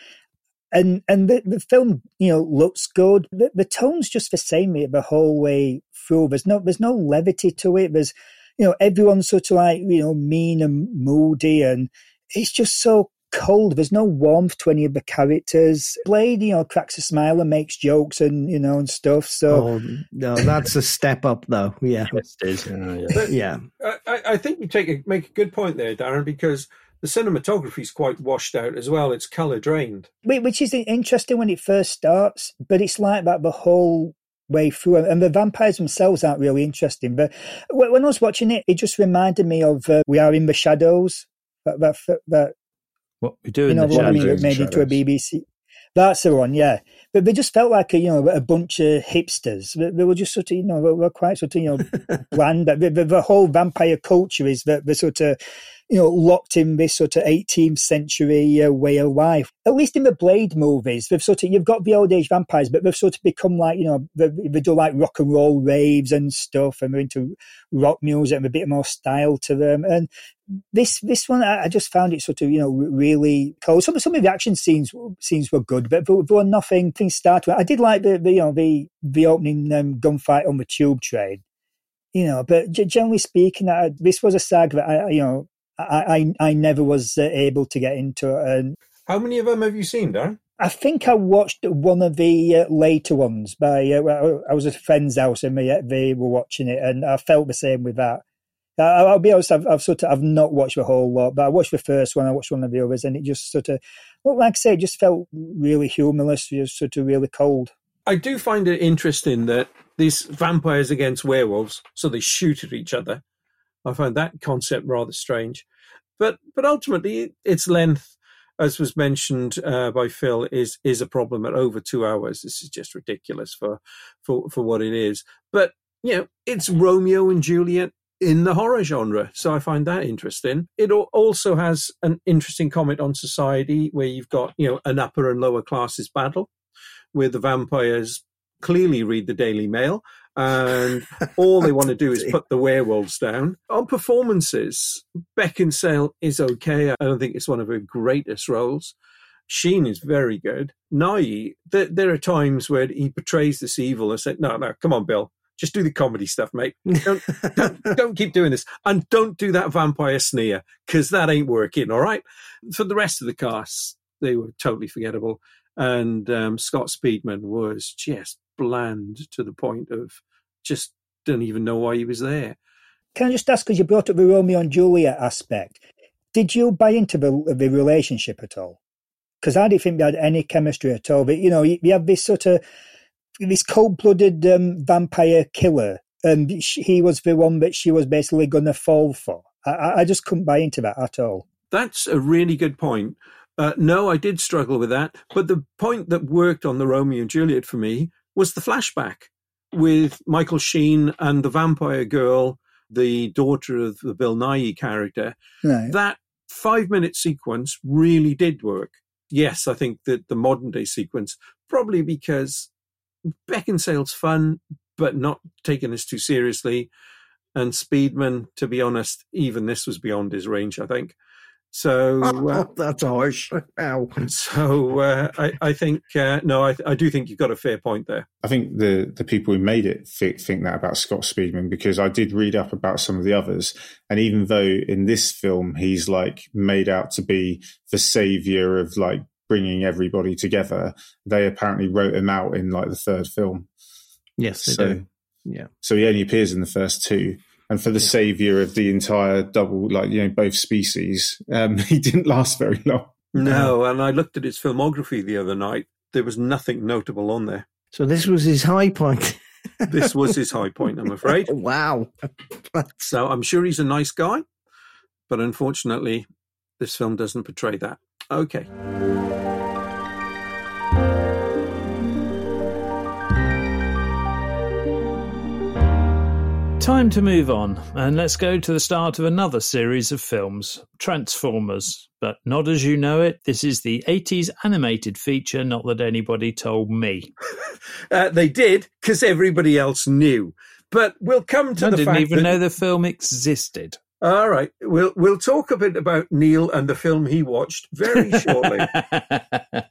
and and the, the film, you know, looks good. The, the tone's just the same the whole way through. There's no there's no levity to it. There's you know, everyone's sort of like, you know, mean and moody and it's just so cold. There's no warmth to any of the characters. Blade, you know, cracks a smile and makes jokes and you know and stuff. So oh, no, that's a step up, though. Yeah, yes, it is. yeah. yeah. I, I, think you take a, make a good point there, Darren, because the cinematography is quite washed out as well. It's color drained, which is interesting when it first starts, but it's like that the whole way through. And the vampires themselves aren't really interesting. But when I was watching it, it just reminded me of uh, We Are in the Shadows. That that, that what we do in you know, the what shadows. I mean, made into a BBC. That's the one, yeah. But they just felt like a you know a bunch of hipsters. They, they were just sort of you know they were quite sort of you know bland. But the, the, the, whole vampire culture is that the sort of you know, locked in this sort of 18th century uh, way of life. At least in the Blade movies, they've sort of, you've got the old age vampires, but they've sort of become like, you know, they, they do like rock and roll raves and stuff, and they're into rock music and a bit more style to them. And this this one, I, I just found it sort of, you know, really cool. Some, some of the action scenes scenes were good, but there, were nothing, things started. I did like the, the, you know, the, the opening um, gunfight on the tube train you know, but generally speaking, uh, this was a saga that I, you know, I, I, I never was uh, able to get into it. And How many of them have you seen, Darren? I think I watched one of the uh, later ones. By uh, I was at a friend's house and they, they were watching it, and I felt the same with that. I, will be honest, I've, I've, sort of I've not watched the whole lot, but I watched the first one. I watched one of the others, and it just sort of, well, like I say, it just felt really humorless, just sort of really cold. I do find it interesting that these vampires against werewolves, so they shoot at each other. I find that concept rather strange. But but ultimately, its length, as was mentioned uh, by Phil, is is a problem at over two hours. This is just ridiculous for for for what it is. But you know, it's Romeo and Juliet in the horror genre. So I find that interesting. It also has an interesting comment on society where you've got, you know, an upper and lower classes battle where the vampires clearly read the Daily Mail and all they want to do is put the werewolves down. On performances, Beckinsale is okay. I don't think it's one of her greatest roles. Sheen is very good. Nighy, there, there, are times where he portrays this evil and said, "No, no, come on, Bill, just do the comedy stuff, mate. Don't, don't, don't keep doing this, and don't do that vampire sneer because that ain't working. All right." For the rest of the cast, they were totally forgettable, and um, Scott Speedman was just bland to the point of just didn't even know why he was there. Can I just ask, because you brought up the Romeo and Juliet aspect, did you buy into the, the relationship at all? Because I didn't think they had any chemistry at all. But, you know, you, you have this sort of, this cold-blooded um, vampire killer, and she, he was the one that she was basically going to fall for. I, I just couldn't buy into that at all. That's a really good point. Uh, no, I did struggle with that. But the point that worked on the Romeo and Juliet for me was the flashback with Michael Sheen and the vampire girl, the daughter of the Bill Nighy character. Right. That five minute sequence really did work. Yes, I think that the modern day sequence, probably because Beckinsale's fun, but not taking this too seriously. And Speedman, to be honest, even this was beyond his range, I think. So uh, oh, that's harsh. Ow. So uh, I, I, think uh, no, I, I, do think you've got a fair point there. I think the the people who made it think, think that about Scott Speedman because I did read up about some of the others, and even though in this film he's like made out to be the savior of like bringing everybody together, they apparently wrote him out in like the third film. Yes, so, do. Yeah. So he only appears in the first two and for the yeah. savior of the entire double, like you know, both species, um, he didn't last very long. No, and I looked at his filmography the other night. There was nothing notable on there. So this was his high point. this was his high point, I'm afraid. wow. so I'm sure he's a nice guy, but unfortunately, this film doesn't portray that. Okay. Time to move on, and let's go to the start of another series of films Transformers. But not as you know it, this is the 80s animated feature, not that anybody told me. uh, they did, because everybody else knew. But we'll come to the- I the didn't even that- know the film existed. All right, we'll we'll talk a bit about Neil and the film he watched very shortly.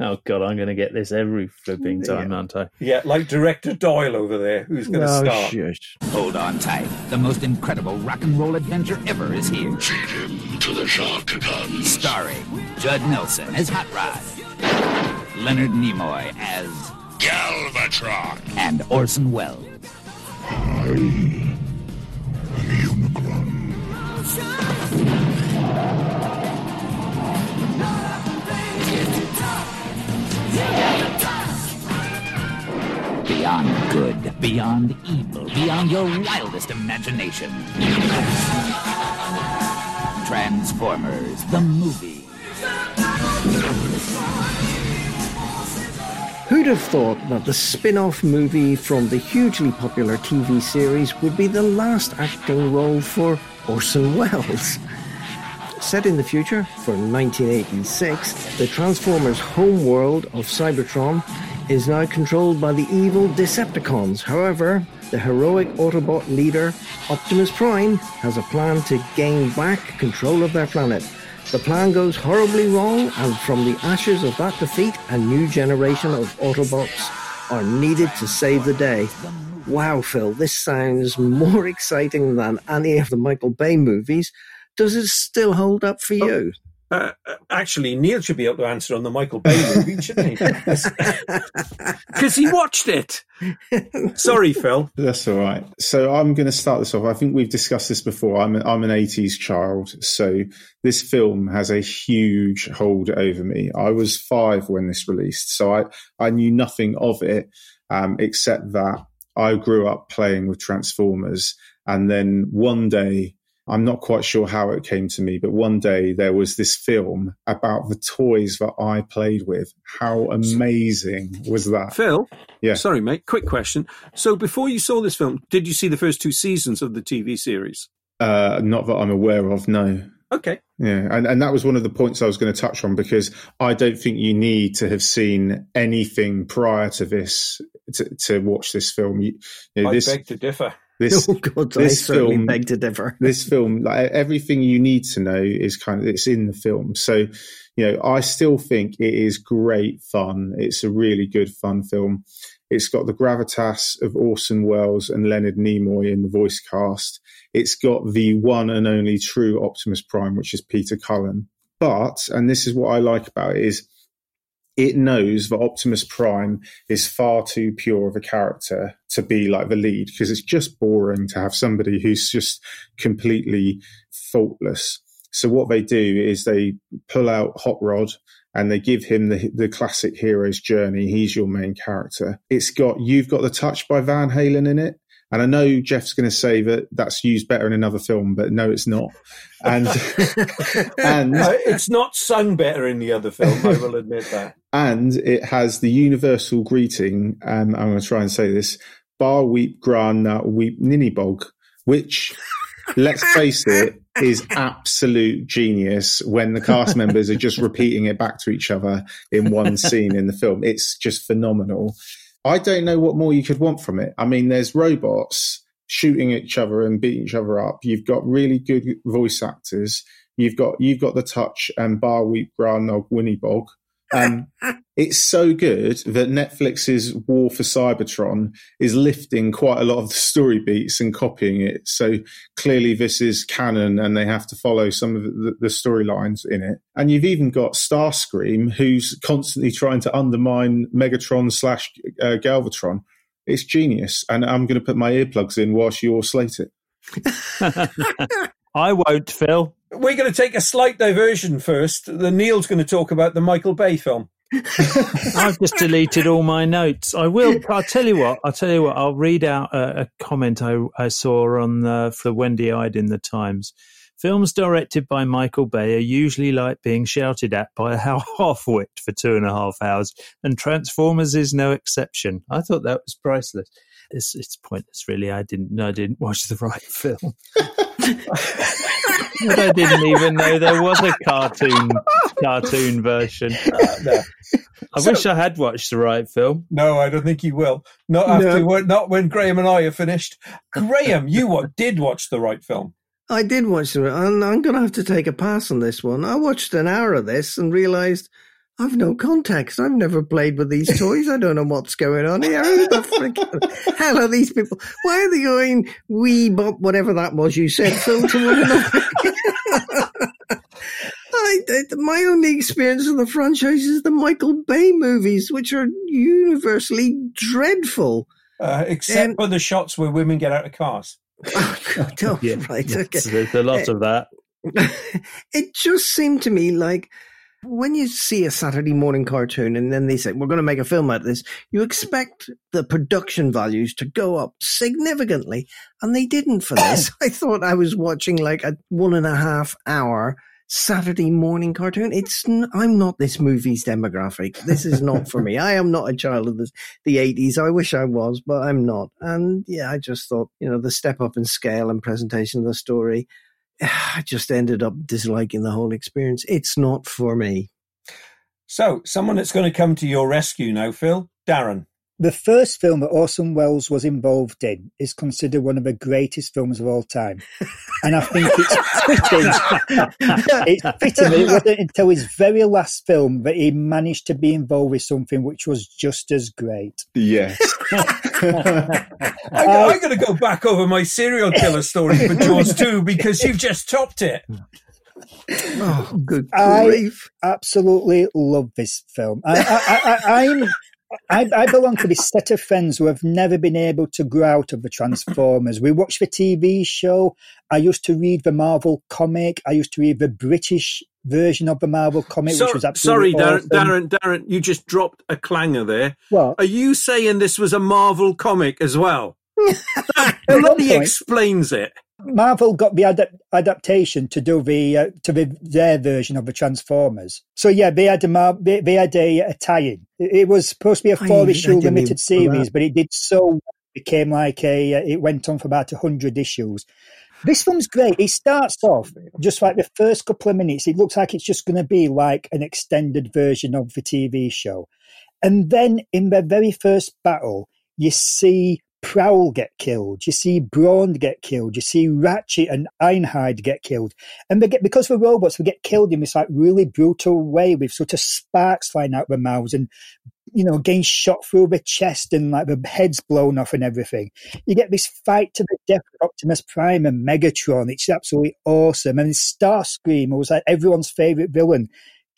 oh God, I'm going to get this every flipping time, aren't I? yeah, like director Doyle over there, who's going to Oh, start. shush. Hold on tight. The most incredible rock and roll adventure ever is here. Feed him to the Sharkticons. Starring Judd Nelson as Hot Rod, Leonard Nimoy as Galvatron. and Orson Welles. Beyond good, beyond evil, beyond your wildest imagination. Transformers, the movie. Who'd have thought that the spin off movie from the hugely popular TV series would be the last acting role for Orson Welles? Set in the future, for 1986, the Transformers' home world of Cybertron is now controlled by the evil Decepticons. However, the heroic Autobot leader, Optimus Prime, has a plan to gain back control of their planet. The plan goes horribly wrong, and from the ashes of that defeat, a new generation of Autobots are needed to save the day. Wow, Phil, this sounds more exciting than any of the Michael Bay movies. Does it still hold up for oh, you? Uh, uh, actually, Neil should be able to answer on the Michael Bay movie, shouldn't he? Because he watched it. Sorry, Phil. That's all right. So I'm going to start this off. I think we've discussed this before. I'm, a, I'm an 80s child. So this film has a huge hold over me. I was five when this released. So I, I knew nothing of it, um, except that I grew up playing with Transformers. And then one day, I'm not quite sure how it came to me, but one day there was this film about the toys that I played with. How amazing was that? Phil? Yeah. Sorry, mate. Quick question. So before you saw this film, did you see the first two seasons of the TV series? Uh, not that I'm aware of, no. Okay. Yeah, and, and that was one of the points I was going to touch on because I don't think you need to have seen anything prior to this to, to watch this film. You, you know, I this, beg to differ. This, Oh, God, this film, beg to differ. This film, like everything you need to know, is kind of it's in the film. So, you know, I still think it is great fun. It's a really good fun film. It's got the gravitas of Orson Welles and Leonard Nimoy in the voice cast. It's got the one and only true Optimus Prime, which is Peter Cullen. But, and this is what I like about it, is it knows that Optimus Prime is far too pure of a character to be like the lead because it's just boring to have somebody who's just completely faultless. So what they do is they pull out Hot Rod and they give him the the classic hero's journey. He's your main character. It's got you've got the touch by Van Halen in it. And I know Jeff's going to say that that's used better in another film, but no, it's not. And and Uh, it's not sung better in the other film. I will admit that. and it has the universal greeting. Um, I'm going to try and say this: "Bar weep gran na weep ninnybog," which, let's face it, is absolute genius. When the cast members are just repeating it back to each other in one scene in the film, it's just phenomenal. I don't know what more you could want from it. I mean, there's robots shooting each other and beating each other up. You've got really good voice actors. You've got you've got the touch and bar weep granog Winnie Bog. Um, it's so good that Netflix's War for Cybertron is lifting quite a lot of the story beats and copying it. So clearly, this is canon, and they have to follow some of the, the storylines in it. And you've even got Starscream, who's constantly trying to undermine Megatron slash uh, Galvatron. It's genius, and I'm going to put my earplugs in whilst you all slate it. I won't, Phil. We're going to take a slight diversion first. The Neil's going to talk about the Michael Bay film. I've just deleted all my notes. I will. I'll tell you what. I'll tell you what. I'll read out a, a comment I, I saw on the, for Wendy Ide in the Times. Films directed by Michael Bay are usually like being shouted at by a half-wit for two and a half hours, and Transformers is no exception. I thought that was priceless. it's it's pointless, really. I didn't I didn't watch the right film. But I didn't even know there was a cartoon cartoon version. Uh, no. I So- wish I had watched the right film. No, I don't think you will. Not after, not when Graham and I are finished. Graham, you what did watch the right film? I did watch the. I'm, I'm going to have to take a pass on this one. I watched an hour of this and realised I've no context. I've never played with these toys. I don't know what's going on here. Who the frick hell are these people? Why are they going wee bop, whatever that was you said, Phil, to one another? I, I- my only experience of the franchise is the Michael Bay movies, which are universally dreadful. Uh, except Um, for the shots where women get out of cars. Oh, God, Yeah, right, yes, okay. there's a lot Uh, of that. it just seemed to me like when you see a Saturday morning cartoon and then they say, we're going to make a film out of this, you expect the production values to go up significantly. And they didn't for this. I thought I was watching like a one and a half hour Saturday morning cartoon. It's, n- I'm not this movie's demographic. This is not for me. I am not a child of the, the 80s. I wish I was, but I'm not. And yeah, I just thought, you know, the step up in scale and presentation of the story, I just ended up disliking the whole experience. It's not for me. So, someone that's going to come to your rescue now, Phil, Darren. The first film that Orson Welles was involved in is considered one of the greatest films of all time. And I think it's fitting. it's fitting that it wasn't until his very last film that he managed to be involved with something which was just as great. Yes. I, I'm going to go back over my serial killer story for Jaws 2 because you've just topped it. Oh, good I grief. absolutely love this film. I, I, I, I'm. I, I belong to this set of friends who have never been able to grow out of the Transformers. We watch the TV show. I used to read the Marvel comic. I used to read the British version of the Marvel comic, So- which was absolutely sorry, absolutely Darren, awesome. Darren, Darren, you just dropped a clanger there. What? Are you saying this was a Marvel comic as well? that At bloody explains it. Marvel got the adap- adaptation to do the uh, to the, their version of the Transformers. So yeah, they had a mar- they, they had a, a tie-in. It, it was supposed to be a four issue limited series, but it did so well, it became like a. Uh, it went on for about hundred issues. This film's great. It starts off just like the first couple of minutes. It looks like it's just going to be like an extended version of the TV show, and then in the very first battle, you see Prowl get killed. You see Brawn get killed. You see Ratchet and Ironhide get killed. And they get, because the robots, we get killed in this like really brutal way with sort of sparks flying out of their mouths and, you know, getting shot through the chest and like the heads blown off and everything. You get this fight to the death with Optimus Prime and Megatron. It's absolutely awesome. And Starscream was like everyone's favorite villain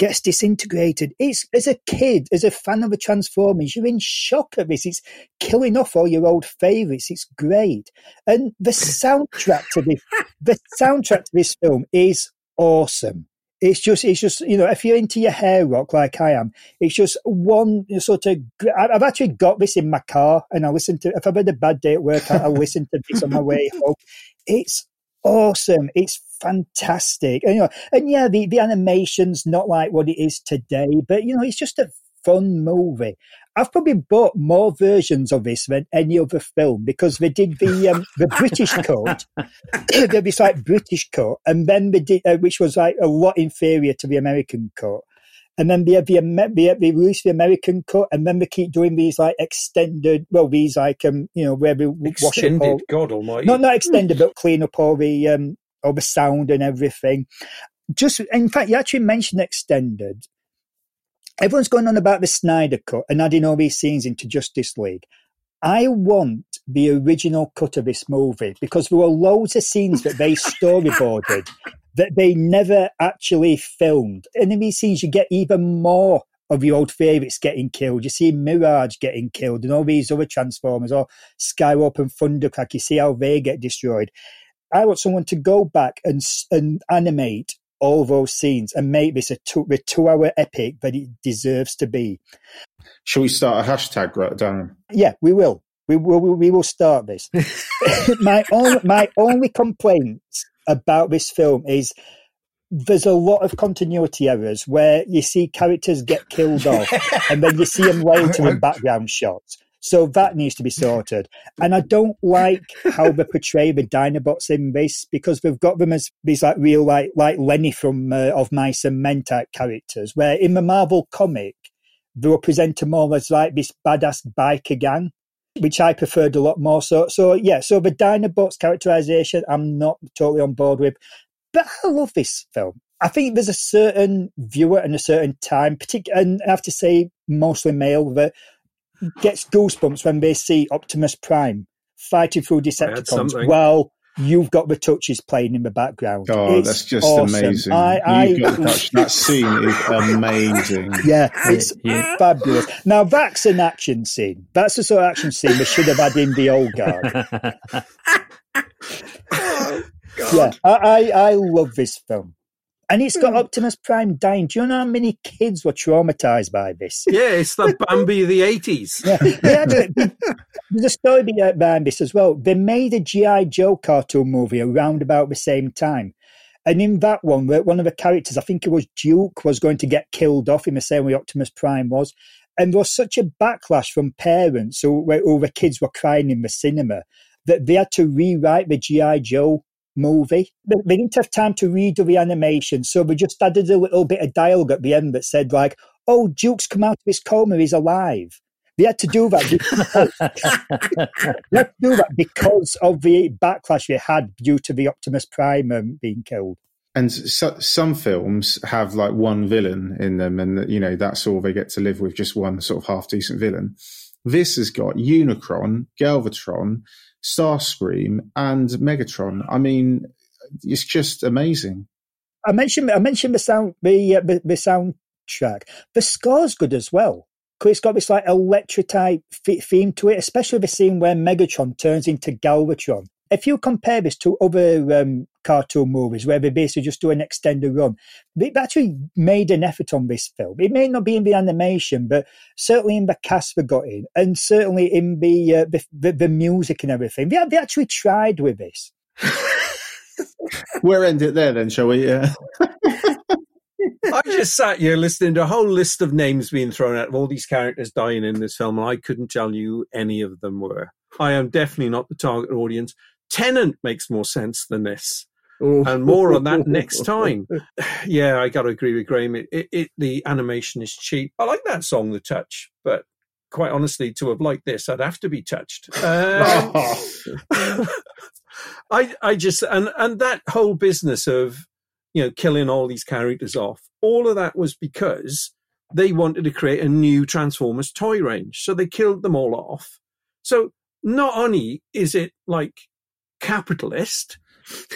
gets disintegrated. It's as a kid, as a fan of the Transformers, you're in shock at this. It's killing off all your old favourites. It's great, and the soundtrack to this, the soundtrack to this film is awesome. It's just, it's just, you know, if you're into your hair rock like I am, it's just one sort of. I've actually got this in my car, and I listen to. If I've had a bad day at work, I, I listen to this on my way home. It's awesome. It's fantastic. And, you know, and yeah, the, the animation's not like what it is today, but you know, it's just a fun movie. I've probably bought more versions of this than any other film because they did the um, the British cut. they did this like British cut, and then they did, uh, which was like a lot inferior to the American cut. And then they have the, Amer- they, they release the American cut, and then they keep doing these like extended, well, these like um, you know, where we wash up Extended, all, God almighty. not not extended, but clean up all the um, all the sound and everything. Just in fact, you actually mentioned extended. Everyone's going on about the Snyder cut and adding all these scenes into Justice League. I want the original cut of this movie because there were loads of scenes that they storyboarded that they never actually filmed. And in these scenes, you get even more of your old favourites getting killed. You see Mirage getting killed and all these other Transformers or Skywarp and Thundercrack. You see how they get destroyed. I want someone to go back and and animate all those scenes and make this a two, the two hour epic that it deserves to be. Shall we start a hashtag, right, Darren? Yeah, we will. We will. We will start this. my only my only complaints about this film is there's a lot of continuity errors where you see characters get killed off and then you see them later in background shots. So that needs to be sorted. And I don't like how they portray the Dinobots in this because they've got them as these like real like like Lenny from uh, of Mice and Men type characters. Where in the Marvel comic they were presented more as like this badass biker gang, which I preferred a lot more. So so yeah, so the Dinobots characterization I'm not totally on board with, but I love this film. I think there's a certain viewer and a certain time, particular, and I have to say, mostly male, that gets goosebumps when they see Optimus Prime fighting through Decepticons. Well, you've got the touches playing in the background. Oh, it's that's just awesome. amazing. I, I, You've got touch. That scene is amazing. Yeah, it's yeah. fabulous. Now that's an action scene. That's the sort of action scene we should have had in the old guard. oh, yeah, I, I, I love this film. And it's got hmm. Optimus Prime dying. Do you know how many kids were traumatized by this? Yeah, it's the Bambi of the 80s. Yeah, there's a story uh, behind this as well. They made a G.I. Joe cartoon movie around about the same time. And in that one, one of the characters, I think it was Duke, was going to get killed off in the same way Optimus Prime was. And there was such a backlash from parents who, who the kids were crying in the cinema that they had to rewrite the G.I. Joe movie. They didn't have time to redo the animation, so they just added a little bit of dialogue at the end that said like, "Oh, Duke's come out of his coma, he's alive." They had to do that. Because, they had to do that because of the backlash they had due to the Optimus Prime um, being killed. And so, some films have like one villain in them, and you know that's all they get to live with, just one sort of half decent villain. This has got Unicron, Galvatron, Starscream, and Megatron. I mean, it's just amazing. I mentioned I mentioned the sound the uh, the, the soundtrack. The score's good as well. Cause it's got this like electric type theme to it, especially the scene where Megatron turns into Galvatron. If you compare this to other um, cartoon movies where they basically just do an extended run, they actually made an effort on this film. It may not be in the animation, but certainly in the cast they got in, and certainly in the uh, the, the, the, music and everything. They, they actually tried with this. we'll end it there then, shall we? Yeah. I just sat here listening to a whole list of names being thrown out of all these characters dying in this film, and I couldn't tell you any of them were. I am definitely not the target audience. Tennant makes more sense than this. Ooh. And more on that next time. yeah, I got to agree with Graham. It, it, it, the animation is cheap. I like that song, The Touch, but quite honestly, to have liked this, I'd have to be touched. Um, I, I just and and that whole business of you know killing all these characters off, all of that was because they wanted to create a new Transformers toy range, so they killed them all off. So not only is it like capitalist.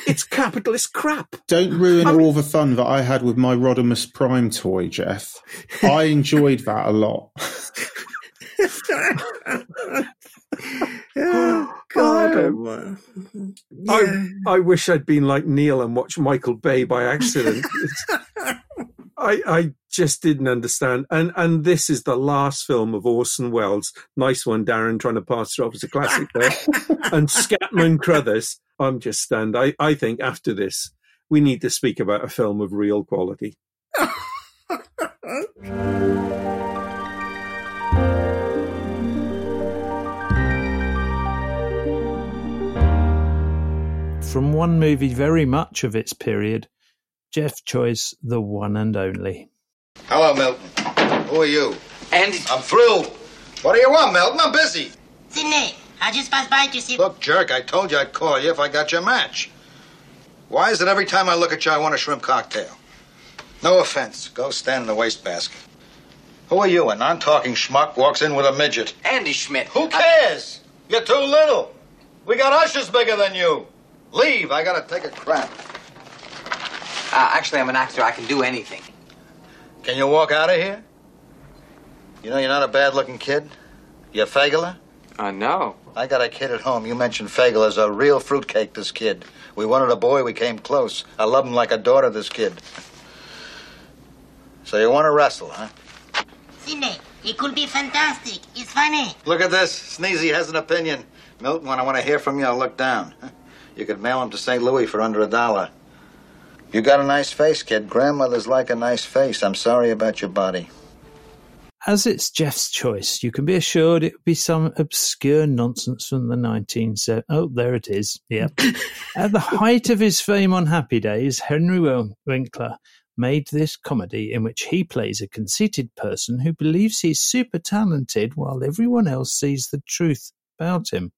It's capitalist crap. Don't ruin I mean, all the fun that I had with my Rodimus Prime toy, Jeff. I enjoyed that a lot. oh, God. Um, yeah. I, I wish I'd been like Neil and watched Michael Bay by accident. I, I just didn't understand. And and this is the last film of Orson Welles. Nice one, Darren, trying to pass it off as a classic there. and Scatman Crothers. I'm just stunned. I, I think after this, we need to speak about a film of real quality. From one movie very much of its period Jeff Choice, the one and only. Hello, Milton. Who are you? Andy. I'm through. What do you want, Milton? I'm busy. Sidney, I just passed by to see. Look, jerk, I told you I'd call you if I got your match. Why is it every time I look at you, I want a shrimp cocktail? No offense. Go stand in the wastebasket. Who are you? A non talking schmuck walks in with a midget. Andy Schmidt. Who cares? I... You're too little. We got ushers bigger than you. Leave. I gotta take a crap. Uh, actually, I'm an actor. I can do anything. Can you walk out of here? You know you're not a bad-looking kid. You're Fagler? Uh, no. I got a kid at home. You mentioned Fagler's a real fruitcake, this kid. We wanted a boy, we came close. I love him like a daughter, this kid. So you want to wrestle, huh? Sidney, it could be fantastic. It's funny. Look at this. Sneezy has an opinion. Milton, when I want to hear from you, I'll look down. You could mail him to St. Louis for under a dollar. You got a nice face, kid. Grandmothers like a nice face. I'm sorry about your body. as it's Jeff's choice, you can be assured it would be some obscure nonsense from the 1970s. Oh, there it is. Yep. At the height of his fame on Happy Days, Henry Winkler made this comedy in which he plays a conceited person who believes he's super talented while everyone else sees the truth about him.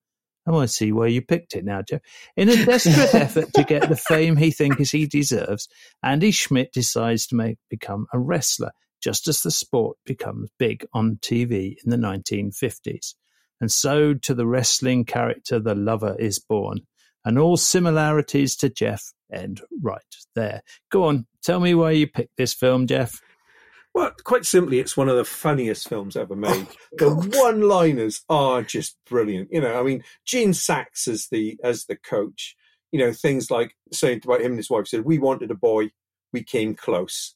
Oh, I see where you picked it now, Jeff. In a desperate effort to get the fame he thinks he deserves, Andy Schmidt decides to make, become a wrestler, just as the sport becomes big on TV in the 1950s. And so to the wrestling character, the lover is born. And all similarities to Jeff end right there. Go on, tell me why you picked this film, Jeff. Well, quite simply, it's one of the funniest films ever made. Oh, the one-liners are just brilliant. You know, I mean, Gene Saks as the as the coach. You know, things like saying about him and his wife said, "We wanted a boy, we came close."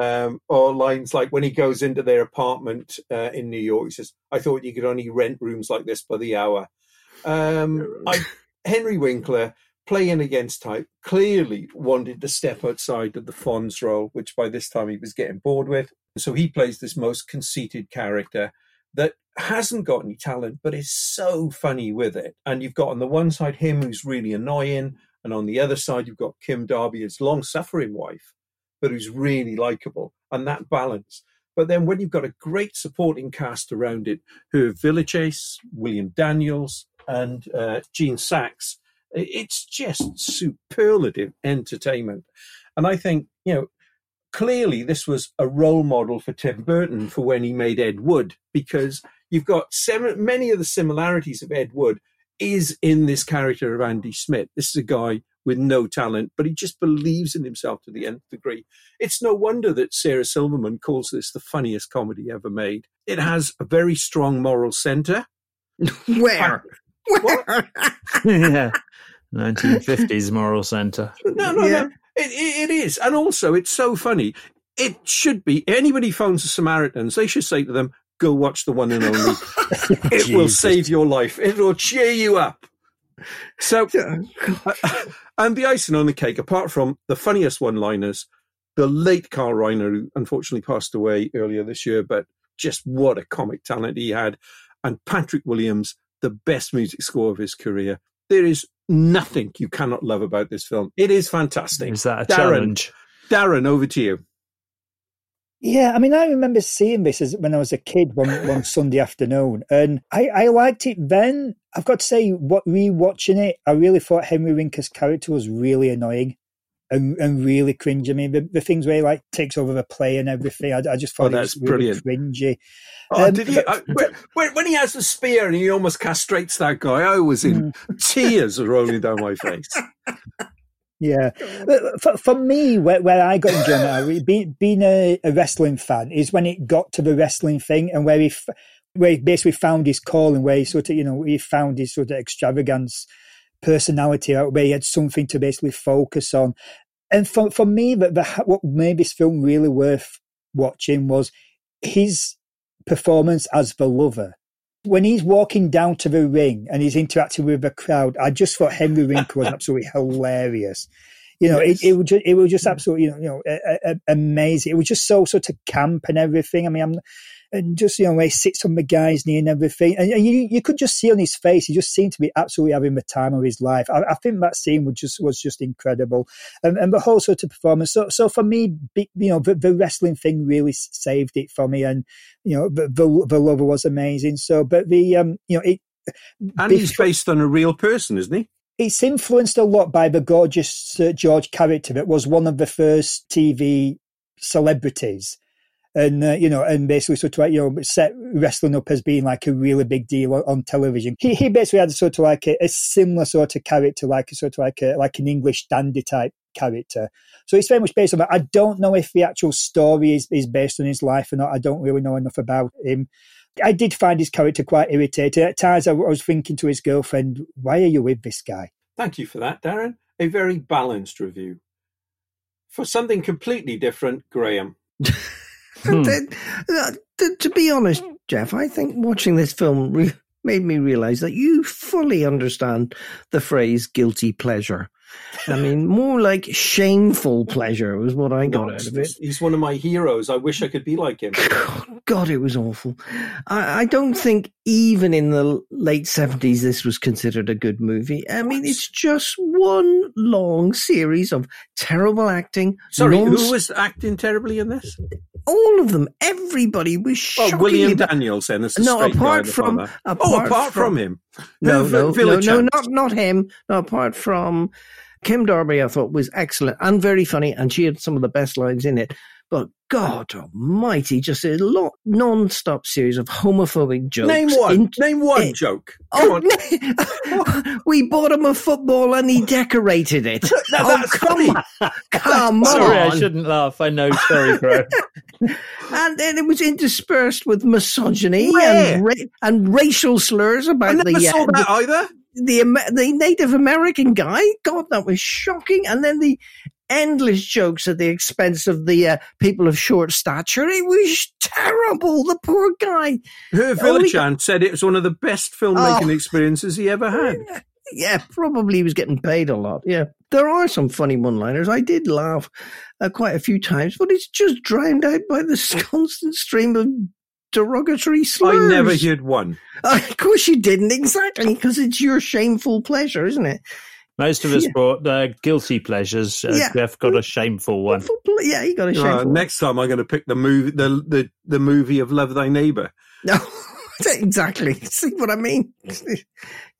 Um, or lines like when he goes into their apartment uh, in New York, he says, "I thought you could only rent rooms like this by the hour." Um, I, Henry Winkler playing against type, clearly wanted to step outside of the Fonz role, which by this time he was getting bored with. So he plays this most conceited character that hasn't got any talent, but is so funny with it. And you've got on the one side him who's really annoying, and on the other side you've got Kim Darby, his long-suffering wife, but who's really likable, and that balance. But then when you've got a great supporting cast around it, Hervé Villechaize, William Daniels, and uh, Gene Saks, it's just superlative entertainment. And I think, you know, clearly this was a role model for Tim Burton for when he made Ed Wood, because you've got seven, many of the similarities of Ed Wood is in this character of Andy Smith. This is a guy with no talent, but he just believes in himself to the nth degree. It's no wonder that Sarah Silverman calls this the funniest comedy ever made. It has a very strong moral center. Where? What? yeah. 1950s moral center. No, no, yeah. no. It, it, it is. And also, it's so funny. It should be anybody phones the Samaritans, they should say to them, go watch the one and only. it will save your life. It will cheer you up. So, and the icing on the cake, apart from the funniest one liners, the late Carl Reiner, who unfortunately passed away earlier this year, but just what a comic talent he had, and Patrick Williams, the best music score of his career. There is nothing you cannot love about this film. It is fantastic. Is that a Darren, challenge? Darren, over to you. Yeah, I mean, I remember seeing this as when I was a kid one, one Sunday afternoon, and I, I liked it then. I've got to say, what rewatching it, I really thought Henry Winkler's character was really annoying and, and really cringe. I mean, the, the things where he like takes over the play and everything, I, I just thought Oh, it that's really brilliant. cringy. Oh, Um, did he? Uh, when- when, when he has the spear and he almost castrates that guy, I was in tears rolling down my face. Yeah, for, for me, where, where I got enjoyment out being, being a, a wrestling fan, is when it got to the wrestling thing and where he, f- where he basically found his calling, where he sort of, you know, he found his sort of extravagance personality out, where he had something to basically focus on. And for for me, that the, what made this film really worth watching was his performance as the lover. When he's walking down to the ring and he's interacting with the crowd, I just thought Henry Winkler was absolutely hilarious. You know, Yes. it, it was just, it was just absolutely, you know, you know, a, a, amazing. It was just so sort of camp and everything. I mean, I'm, and just you know, where he sits on the guy's knee and everything, and, and you you could just see on his face, he just seemed to be absolutely having the time of his life. I, I think that scene was just was just incredible, and, and the whole sort of performance. So, so for me, you know, the, the wrestling thing really saved it for me, and you know, the the, the lover was amazing. So, but the um, you know, it. And he's based on a real person, isn't he? It's influenced a lot by the gorgeous uh, George character that was one of the first TV celebrities. And, uh, you know, and basically sort of like, you know, set wrestling up as being like a really big deal on, on television. He, he basically had sort of like a, a similar sort of character, like a sort of like a, like an English dandy type character. So it's very much based on that. I don't know if the actual story is, is based on his life or not. I don't really know enough about him. I did find his character quite irritating. At times I was thinking to his girlfriend, why are you with this guy? Thank you for that, Darren. A very balanced review. For something completely different, Graham. And uh, to, to be honest, Jeff, I think watching this film re- made me realize that you fully understand the phrase guilty pleasure. I mean, more like shameful pleasure was what I got No, out of it. He's one of my heroes. I wish I could be like him. God, it was awful. I, I don't think even in the late seventies this was considered a good movie. I mean, it's just one long series of terrible acting. Sorry, nonsense- who was acting terribly in this? all of them? Everybody was Oh, William bad. Daniels. Then as No, apart from apart oh, apart from, him. No, no, no, no, not not him. No, apart from Kim Darby, I thought was excellent and very funny, and she had some of the best lines in it. But God Almighty, just a lot non-stop series of homophobic jokes. Name one. In- Name one eh, joke. Come Oh, on. we bought him a football and he decorated it. Now oh, that's come funny. on. Come Sorry, I shouldn't laugh. I know. Sorry, bro. And then it was interspersed with misogyny Where? and, ra- and racial slurs about I never the, saw uh, that the, either. the Amer- the Native American guy. God, that was shocking. And then the endless jokes at the expense of the uh, people of short stature. It was terrible. The poor guy. Hervé Villechaize said it was one of the best filmmaking Oh. experiences he ever had. Yeah, probably he was getting paid a lot. Yeah, there are some funny one-liners. I did laugh uh, quite a few times, but it's just drowned out by this constant stream of derogatory slurs. I never heard one. of course you didn't exactly because it's your shameful pleasure, isn't it? Most of us Yeah. brought uh, guilty pleasures. Uh, Yeah. Jeff got a shameful one. Yeah, you got a Uh, shameful. one. next time I'm going to pick the movie, the, the the movie of Love Thy Neighbor. No, exactly. See what I mean?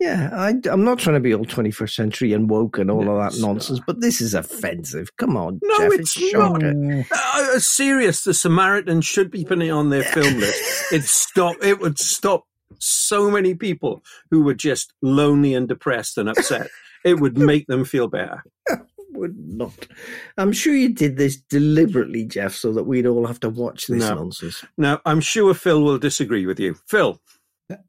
Yeah, I, am not trying to be all 21st century and woke and all of that nonsense, but this is offensive. Come on, No, Jeff, it's not. Uh, serious. The Samaritan should be putting it on their film list. It stop. It would stop so many people who were just lonely and depressed and upset. It would make them feel better. Would not. I'm sure you did this deliberately, Jeff, so that we'd all have to watch this No. nonsense. Now, I'm sure Phil will disagree with you. Phil,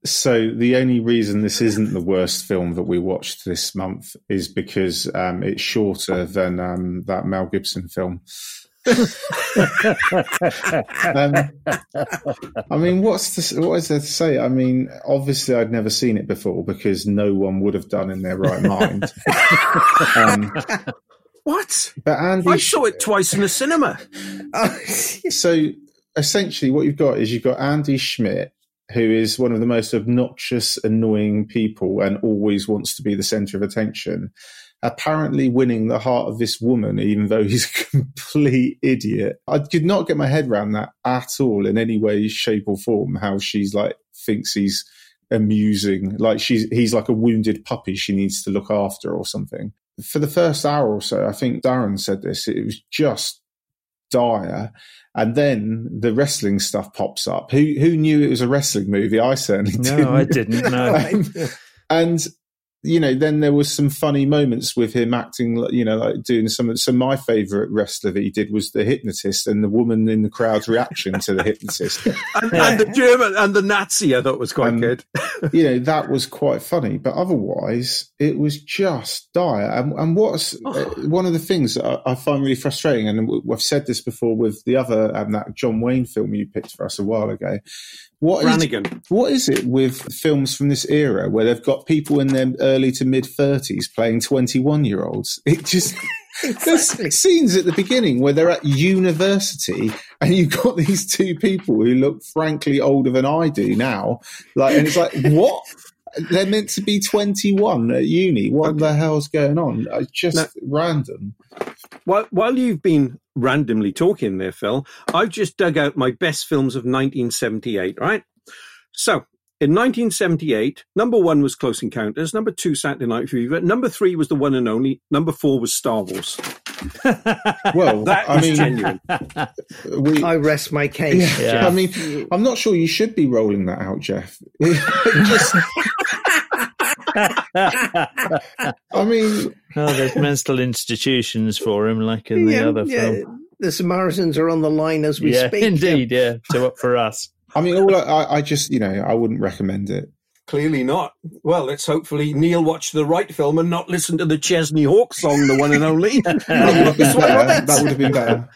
So the only reason this isn't the worst film that we watched this month is because um, it's shorter than um, that Mel Gibson film. Um, I mean, what's the, what is there to say? I mean, obviously, I'd never seen it before because no one would have done in their right mind. um, what? but Andy, I saw it twice in the cinema. so essentially, what you've got is you've got Andy Schmidt, who is one of the most obnoxious, annoying people and always wants to be the center of attention. Apparently, winning the heart of this woman, even though he's a complete idiot. I could not get my head around that at all in any way, shape, or form. How she's like thinks he's amusing, like she's he's like a wounded puppy she needs to look after or something. For the first hour or so, I think Darren said this. It was just dire. And then the wrestling stuff pops up. Who who knew it was a wrestling movie? I certainly No, didn't. I didn't, no. Um, and you know, then there was some funny moments with him acting, you know, like doing some. So my favorite wrestler that he did was the hypnotist, and the woman in the crowd's reaction to the hypnotist. And, and the German and the Nazi, I thought was quite Um, good. you know, that was quite funny, but otherwise, it was just dire. And, and what's uh, one of the things that I, I find really frustrating, and I've said this before with the other um, that John Wayne film you picked for us a while ago. What is, Brannigan. what is it with films from this era where they've got people in their early to mid thirties playing twenty one year olds? It just there's scenes at the beginning where they're at university and you've got these two people who look frankly older than I do now. Like, and it's like, what? They're meant to be 21 at uni. What the hell's going on? It's just random. While, while you've been randomly talking there, Phil, I've just dug out my best films of 1978, right? So, in 1978, number one was Close Encounters, number two, Saturday Night Fever, number three was The One and Only, number four was Star Wars. Well, That I is mean, genuine. we, I rest my case. yeah, Jeff. I mean, I'm not sure you should be rolling that out, Jeff. Just, I mean, oh, there's mental institutions for him, like in the Yeah, other yeah. film. The Samaritans are on the line as we yeah, speak. indeed. Yeah, so up for us. I mean, all I, I, I just, you know, I wouldn't recommend it. Clearly not. Well, let's hopefully Neil watch the right film and not listen to the Chesney Hawkes song, The One and Only. That would have been better. That would have been better.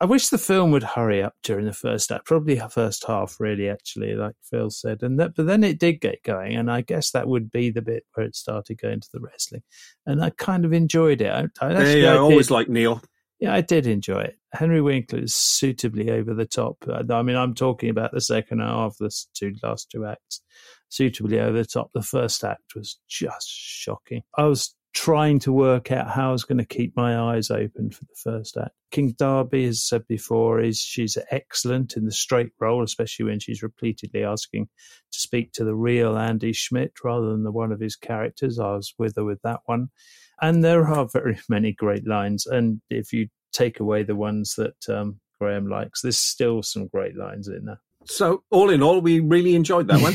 I wish the film would hurry up during the first act, probably first half, really, actually, like Phil said. And that, but then it did get going, and I guess that would be the bit where it started going to the wrestling, and I kind of enjoyed it. I, I actually, yeah, I, I always like Neil. Yeah, I did enjoy it. Henry Winkler is suitably over the top. Uh, I mean, I'm talking about the second half, the two last two acts, suitably over the top. The first act was just shocking. I was trying to work out how I was going to keep my eyes open for the first act. Kim Darby, as said before, is she's excellent in the straight role, especially when she's repeatedly asking to speak to the real Andy Schmidt rather than the one of his characters. I was with her with that one. And there are very many great lines. And if you take away the ones that um, Graham likes, there's still some great lines in there. So, all in all, we really enjoyed that one.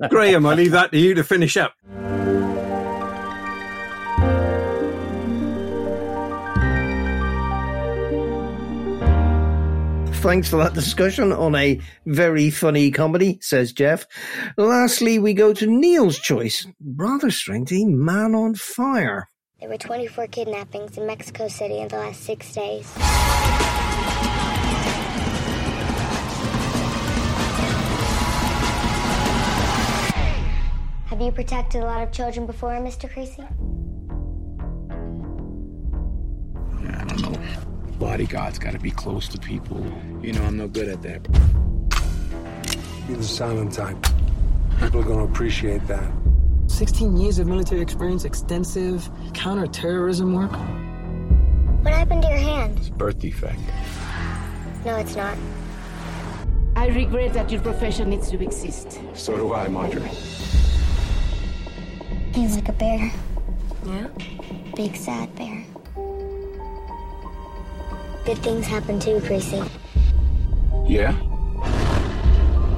Graham, I leave that to you to finish up. Thanks for that discussion on a very funny comedy, says Jeff. Lastly, we go to Neil's choice. Rather strangely, Man on Fire. There were 24 kidnappings in Mexico City in the last six days. Have you protected a lot of children before, Mr. Creasy? I don't know. Bodyguards gotta be close to people. You know, I'm no good at that. You're the silent type. People are gonna appreciate that. 16 years of military experience, extensive counterterrorism work. What happened to your hand? It's birth defect. No, it's not. I regret that your profession needs to exist. So do I, Marjorie. He's like a bear. Yeah? Big, sad bear. Good things happen too, Creasy. Yeah?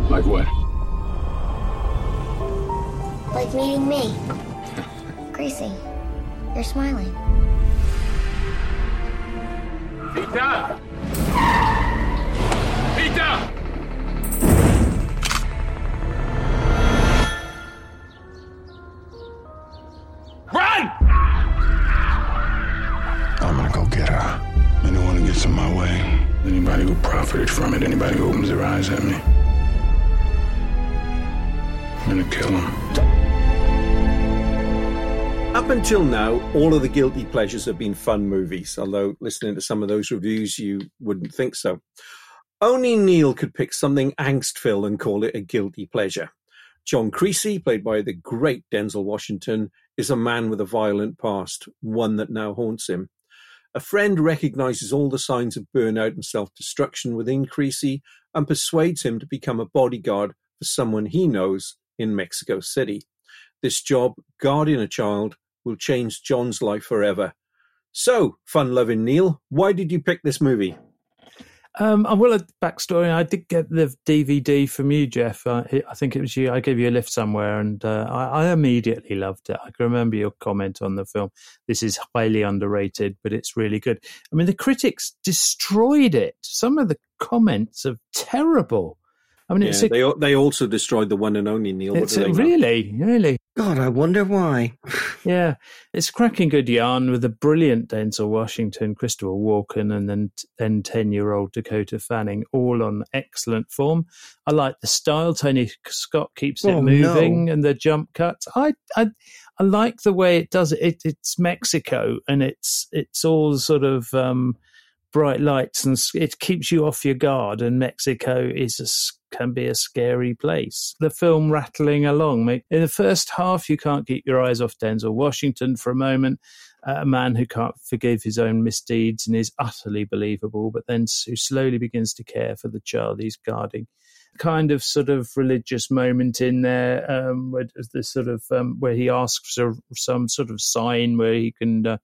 Like what? Like meeting me. Creasy, you're smiling. Pita! Pita! Run! I'm gonna go get her. Anyone who gets in my way, anybody who profited from it, anybody who opens their eyes at me, until now, all of the guilty pleasures have been fun movies, although listening to some of those reviews, you wouldn't think so. Only Neil could pick something angst filled and call it a guilty pleasure. John Creasy, played by the great Denzel Washington, is a man with a violent past, one that now haunts him. A friend recognizes all the signs of burnout and self destruction within Creasy and persuades him to become a bodyguard for someone he knows in Mexico City. This job, guarding a child, will change John's life forever. So, fun loving Neil, why did you pick this movie? Um, I will a backstory. I did get the DVD from you, Jeff. I think it was you. I gave you a lift somewhere, and uh, I, I, immediately loved it. I can remember your comment on the film. This is highly underrated, but it's really good. I mean, the critics destroyed it. Some of the comments are terrible. I mean, yeah, a, they they also destroyed the one and only Neil. It's a, really, really. God, I wonder why. yeah, it's cracking good yarn with a brilliant Denzel Washington, Christopher Walken, and then then ten year old Dakota Fanning, all on excellent form. I like the style. Tony Scott keeps it oh, moving, no. and the jump cuts. I, I I like the way it does it. it it's Mexico, and it's it's all sort of. Um, bright lights and it keeps you off your guard and mexico is a can be a scary place. The film rattling along. In the first half, you can't keep your eyes off Denzel Washington for a moment, a man who can't forgive his own misdeeds and is utterly believable, but then who slowly begins to care for the child he's guarding. Kind of sort of religious moment in there, um, where the sort of um, where he asks for some sort of sign where he can uh,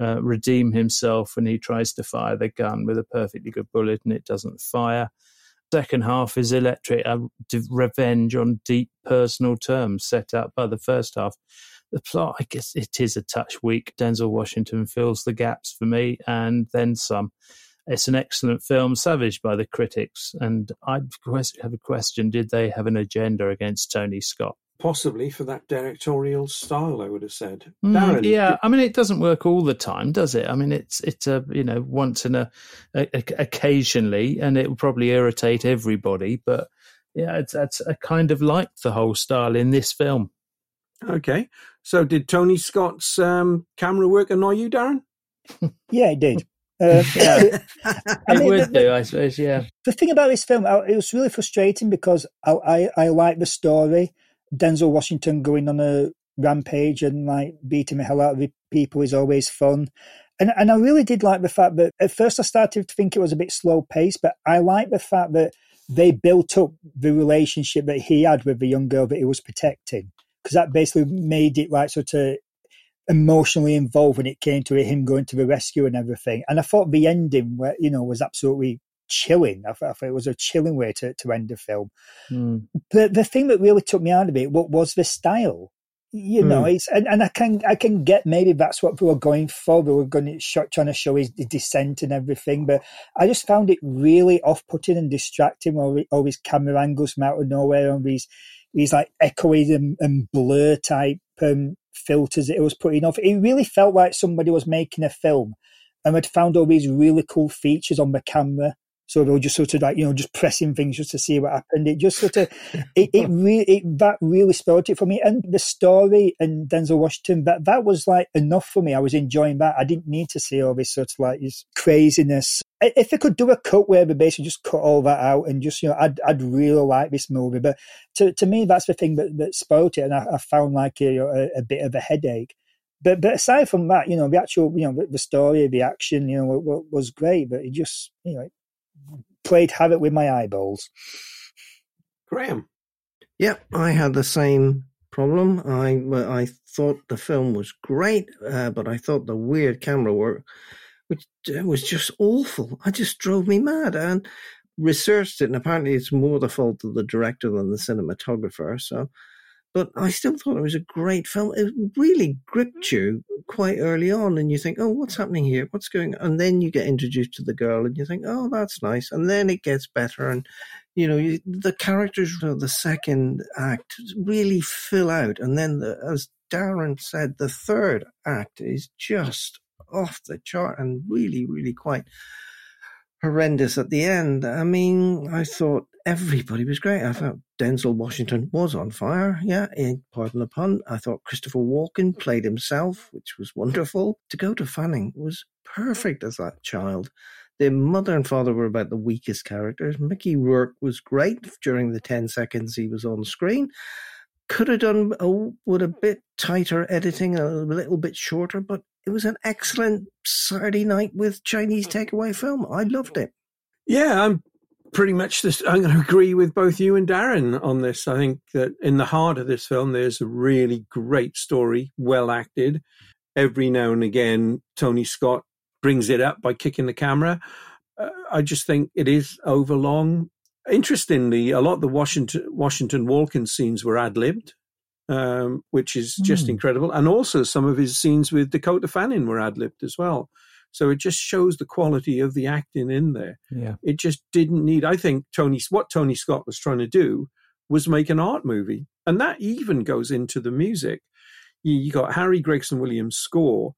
uh, redeem himself when he tries to fire the gun with a perfectly good bullet and it doesn't fire second half is electric, a revenge on deep personal terms set out by the first half. The plot, I guess, it is a touch weak. Denzel Washington fills the gaps for me, and then some. It's an excellent film, savaged by the critics, and I have a question: Did they have an agenda against Tony Scott? Possibly for that directorial style. I would have said. Mm, Darren, yeah, I mean, it doesn't work all the time, does it? I mean, it's it's a you know once in a, a, a occasionally, and it will probably irritate everybody. But yeah, it's that's I kind of like the whole style in this film. Okay, so did Tony Scott's um, camera work annoy you, Darren? yeah, it did. Uh, yeah, I it mean, would the- do, I suppose. Yeah, The thing about this film, it was really frustrating because I, I, I like the story. Denzel Washington going on a rampage and like beating the hell out of people is always fun. And and I really did like the fact that at first I started to think it was a bit slow paced, but I like the fact that they built up the relationship that he had with the young girl that he was protecting. Because that basically made it like sort of emotionally involved when it came to him going to the rescue and everything. And I thought the ending, where you know, was absolutely chilling. I thought, it was a chilling way to, to end the film. Mm. The the thing that really took me out of it what was the style. You know, Mm. it's and, and I can I can get maybe that's what they were going for. They were going to show, trying to show his descent and everything, but I just found it really off putting and distracting. All, all these camera angles from out of nowhere and these these like echoey and, and blur type um, filters that it was putting off. It really felt like somebody was making a film and had found all these really cool features on the camera. So they were just sort of like, you know, just pressing things just to see what happened. It just sort of, it, it really, it, that really spoiled it for me. And the story and Denzel Washington, that, that was like enough for me. I was enjoying that. I didn't need to see all this sort of like this craziness. If they could do a cut where they basically just cut all that out and just, you know, I'd, I'd really like this movie. But to, to me, that's the thing that, that spoiled it. And I, I found like a, a, a bit of a headache. But but aside from that, you know, the actual, you know, the, story, the action, you know, wa- wa- was great. But it just, you know, it played havoc with my eyeballs. Graham. Yep, I had the same problem. I I thought the film was great, uh, but I thought the weird camera work, which uh, was just awful. I just drove me mad. And researched it, and apparently it's more the fault of the director than the cinematographer. So, but I still thought it was a great film. It really gripped hmm. you quite early on, and you think, "Oh, what's happening here? What's going?" on? And then you get introduced to the girl, and you think, "Oh, that's nice." And then it gets better, and you know you, the characters of the second act really fill out, and then the, as Darren said, the third act is just off the chart and really, really quite horrendous at the end. I mean, I thought everybody was great. I thought Denzel Washington was on fire. Yeah, eh, pardon the pun. I thought Christopher Walken played himself, which was wonderful. Dakota Fanning was perfect as that child. The mother and father were about the weakest characters. Mickey Rourke was great during the 10 seconds he was on screen. Could have done a, with a bit tighter editing, a little bit shorter, but it was an excellent Saturday night with Chinese takeaway film. I loved it. Yeah, I'm pretty much this. I'm going to agree with both you and Darren on this. I think that in the heart of this film, there's a really great story, well acted. Every now and again, Tony Scott brings it up by kicking the camera. Uh, I just think it is overlong. Interestingly, a lot of the Washington Washington Walken scenes were ad libbed, um, which is just Hmm. incredible. And also, some of his scenes with Dakota Fanning were ad libbed as well. So it just shows the quality of the acting in there. Yeah. It just didn't need. I think Tony, what Tony Scott was trying to do was make an art movie, and that even goes into the music. You, you got Harry Gregson Williams' score,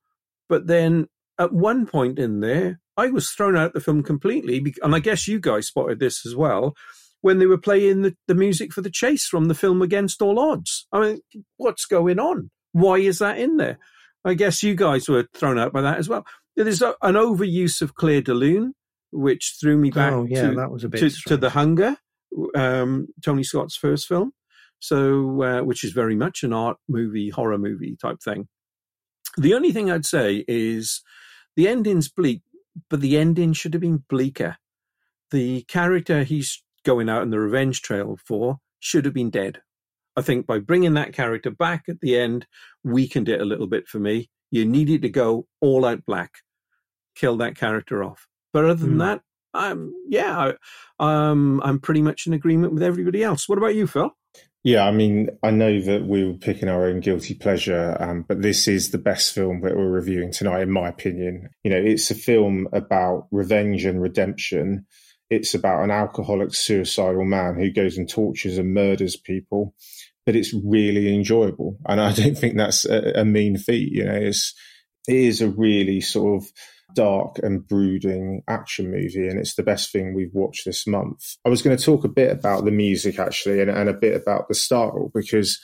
but then at one point in there, I was thrown out of the film completely, and I guess you guys spotted this as well when they were playing the, the music for the chase from the film Against All Odds. I mean, what's going on? Why is that in there? I guess you guys were thrown out by that as well. There's an overuse of Clair de Lune, which threw me back Oh, yeah, to, that was a bit to, to. The Hunger, um, Tony Scott's first film. So, uh, which is very much an art movie, horror movie type thing. The only thing I'd say is the ending's bleak, but the ending should have been bleaker. The character he's going out on the revenge trail for should have been dead. I think by bringing that character back at the end, weakened it a little bit for me. You needed to go all out black, kill that character off. But other than Hmm. that, I'm yeah, I, um, I'm pretty much in agreement with everybody else. What about you, Phil? Yeah, I mean, I know that we were picking our own guilty pleasure, um, but this is the best film that we're reviewing tonight, in my opinion. You know, it's a film about revenge and redemption. It's about an alcoholic, suicidal man who goes and tortures and murders people. but it's really enjoyable. And I don't think that's a, a mean feat. You know, it's, it is a really sort of dark and brooding action movie, and it's the best thing we've watched this month. I was going to talk a bit about the music actually, and, and a bit about the style because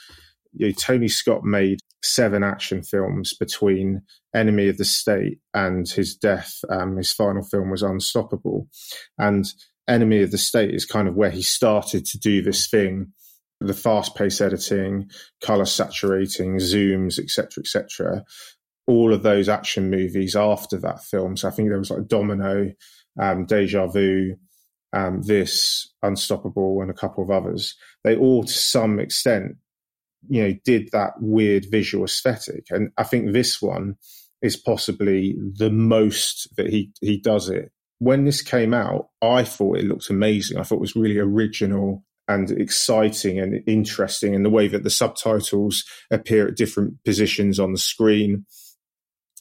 you know, Tony Scott made seven action films between Enemy of the State and his death. Um, his final film was Unstoppable, and Enemy of the State is kind of where he started to do this thing the fast paced editing, color saturating, zooms, etc., etc. All of those action movies after that film. So I think there was like Domino, um, Deja Vu, um, this Unstoppable, and a couple of others. They all, to some extent, you know, did that weird visual aesthetic, and I think this one is possibly the most that he he does it. When this came out, I thought it looked amazing. I thought it was really original and exciting and interesting in the way that the subtitles appear at different positions on the screen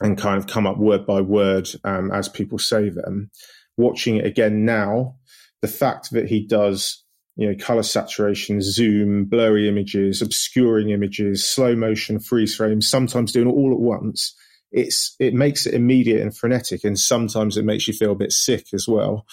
and kind of come up word by word um, as people say them. Watching it again now, the fact that he does you know color saturation, zoom, blurry images, obscuring images, slow motion, freeze frames, sometimes doing it all at once. It's it makes it immediate and frenetic, and sometimes it makes you feel a bit sick as well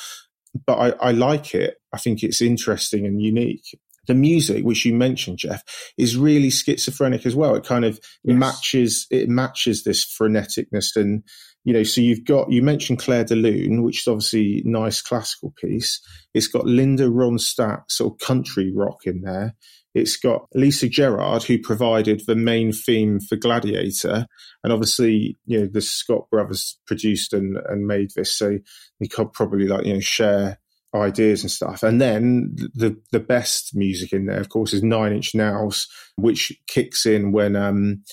but I, I like it. I think it's interesting and unique. The music, which you mentioned, Jeff, is really schizophrenic as well. It kind of yes. matches it matches this freneticness and you know, so you've got you mentioned Clair de Lune, which is obviously nice classical piece. It's got Linda Ronstadt sort of country rock in there. It's got Lisa Gerrard, who provided the main theme for Gladiator. And obviously, you know, the Scott brothers produced and, and made this. So they could probably like, you know, share ideas and stuff. And then the the best music in there, of course, is Nine Inch Nails, which kicks in when um,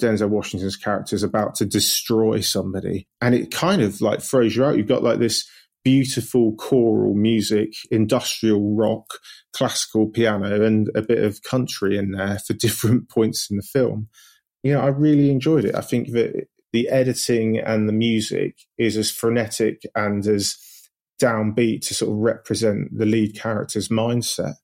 Denzel Washington's character is about to destroy somebody, and it kind of like throws you out. You've got like this beautiful choral music, industrial rock, classical piano, and a bit of country in there for different points in the film. You know, I really enjoyed it. I think that the editing and the music is as frenetic and as downbeat to sort of represent the lead character's mindset.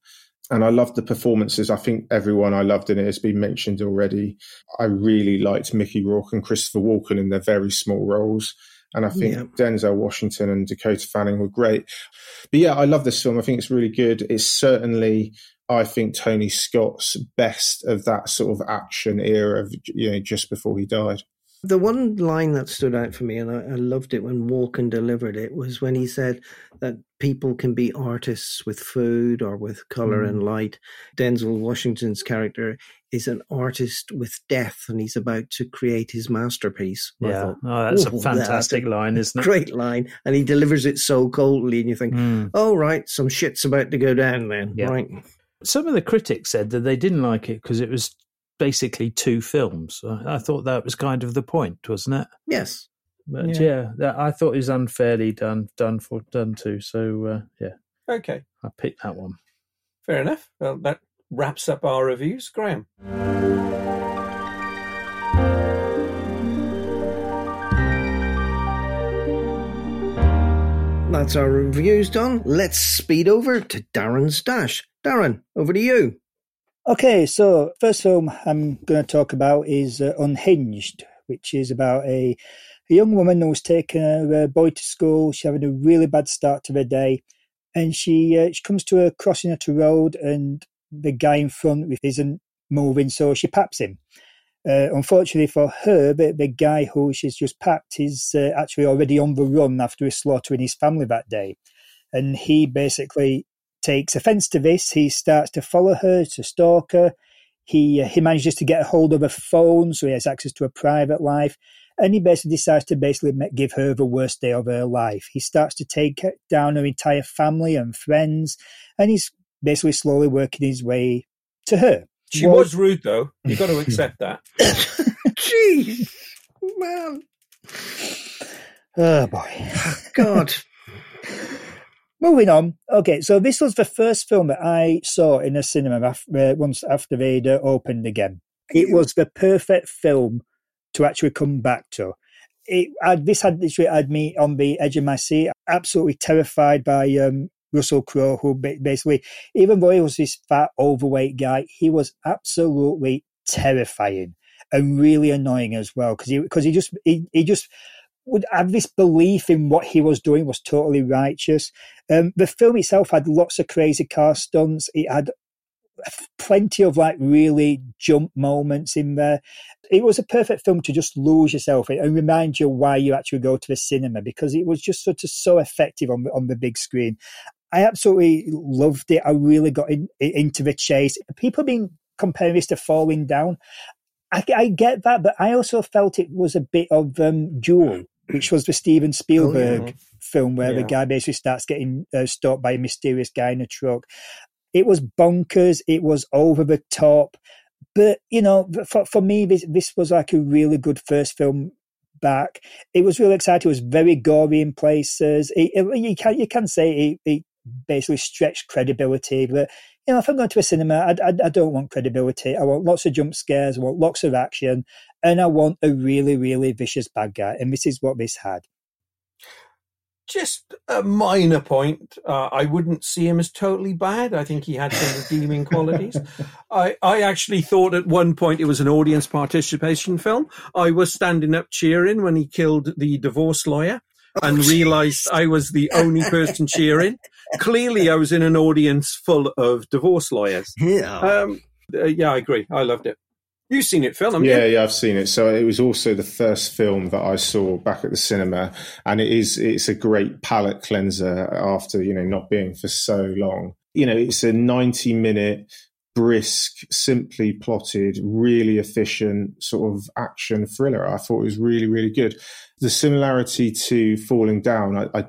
And I loved the performances. I think everyone I loved in it has been mentioned already. I really liked Mickey Rourke and Christopher Walken in their very small roles. And I think yeah. Denzel Washington and Dakota Fanning were great. But yeah, I love this film. I think it's really good. It's certainly, I think, Tony Scott's best of that sort of action era of, you know, just before he died. The one line that stood out for me, and I, I, loved it when Walken delivered it, was when he said that people can be artists with food or with color mm. and light. Denzel Washington's character is an artist with death, and he's about to create his masterpiece. Yeah, thought, oh, that's a fantastic that's line, isn't it? Great line, and he delivers it so coldly, and you think, mm. "Oh, right, some shit's about to go down." Then, yeah. right. Some of the critics said that they didn't like it because it was basically two films. I, I, thought that was kind of the point, wasn't it? Yes. But yeah, yeah I thought it was unfairly done, done for, done to. So uh, yeah. Okay. I picked that one. Fair enough. Well, that wraps up our reviews, Graham. That's our reviews done. Let's speed over to Darren's Dash. Darren, over to you. Okay, so first film I'm going to talk about is uh, Unhinged, which is about a, a young woman who's taken her uh, boy to school. She's having a really bad start to the day, and she uh, she comes to a crossing at a road, and the guy in front isn't moving, so she paps him. Uh, unfortunately for her, the, the guy who she's just papped is uh, actually already on the run after slaughtering his family that day. And he basically takes offence to this. He starts to follow her, to stalk her. He, uh, he manages to get a hold of her phone, so he has access to her private life. And he basically decides to basically give her the worst day of her life. He starts to take down her entire family and friends, and he's basically slowly working his way to her. She was, was rude, though. You've got to accept that. Jeez, man. Oh boy, God. Moving on. Okay, so this was the first film that I saw in a cinema after, uh, once after they'd uh, opened again. It was the perfect film to actually come back to. It, I, this had literally had me on the edge of my seat, absolutely terrified by um, Russell Crowe, who basically, even though he was this fat, overweight guy, he was absolutely terrifying and really annoying as well because he because he just he, he just would have this belief in what he was doing was totally righteous. Um, the film itself had lots of crazy car stunts. It had plenty of like really jump moments in there. It was a perfect film to just lose yourself in and remind you why you actually go to the cinema because it was just sort of so effective on the, on the big screen. I absolutely loved it. I really got in, into the chase. People have been comparing this to Falling Down. I, I, get that, but I also felt it was a bit of um, Duel, which was the Steven Spielberg oh, yeah. film where yeah. the guy basically starts getting uh, stalked by a mysterious guy in a truck. It was bonkers. It was over the top. But, you know, for, for me, this, this was like a really good first film back. It was really exciting. It was very gory in places. It, it, you can you can say it, it basically stretched credibility, but you know, if I'm going to a cinema, I, I, I, don't want credibility. I want lots of jump scares. I want lots of action, and I want a really, really vicious bad guy. And this is what this had. Just a minor point. Uh, I wouldn't see him as totally bad. I think he had some redeeming qualities. I, I actually thought at one point it was an audience participation film. I was standing up cheering when he killed the divorce lawyer and realized I was the only person cheering. Clearly, I was in an audience full of divorce lawyers. Yeah. Um, uh, yeah, I agree. I loved it. You've seen it, Phil? Yeah, yeah, I've seen it. So it was also the first film that I saw back at the cinema, and it is it's a great palate cleanser after you know not being for so long. You know, it's a ninety minute brisk, simply plotted, really efficient sort of action thriller. I thought it was really, really good. The similarity to Falling Down, I, I,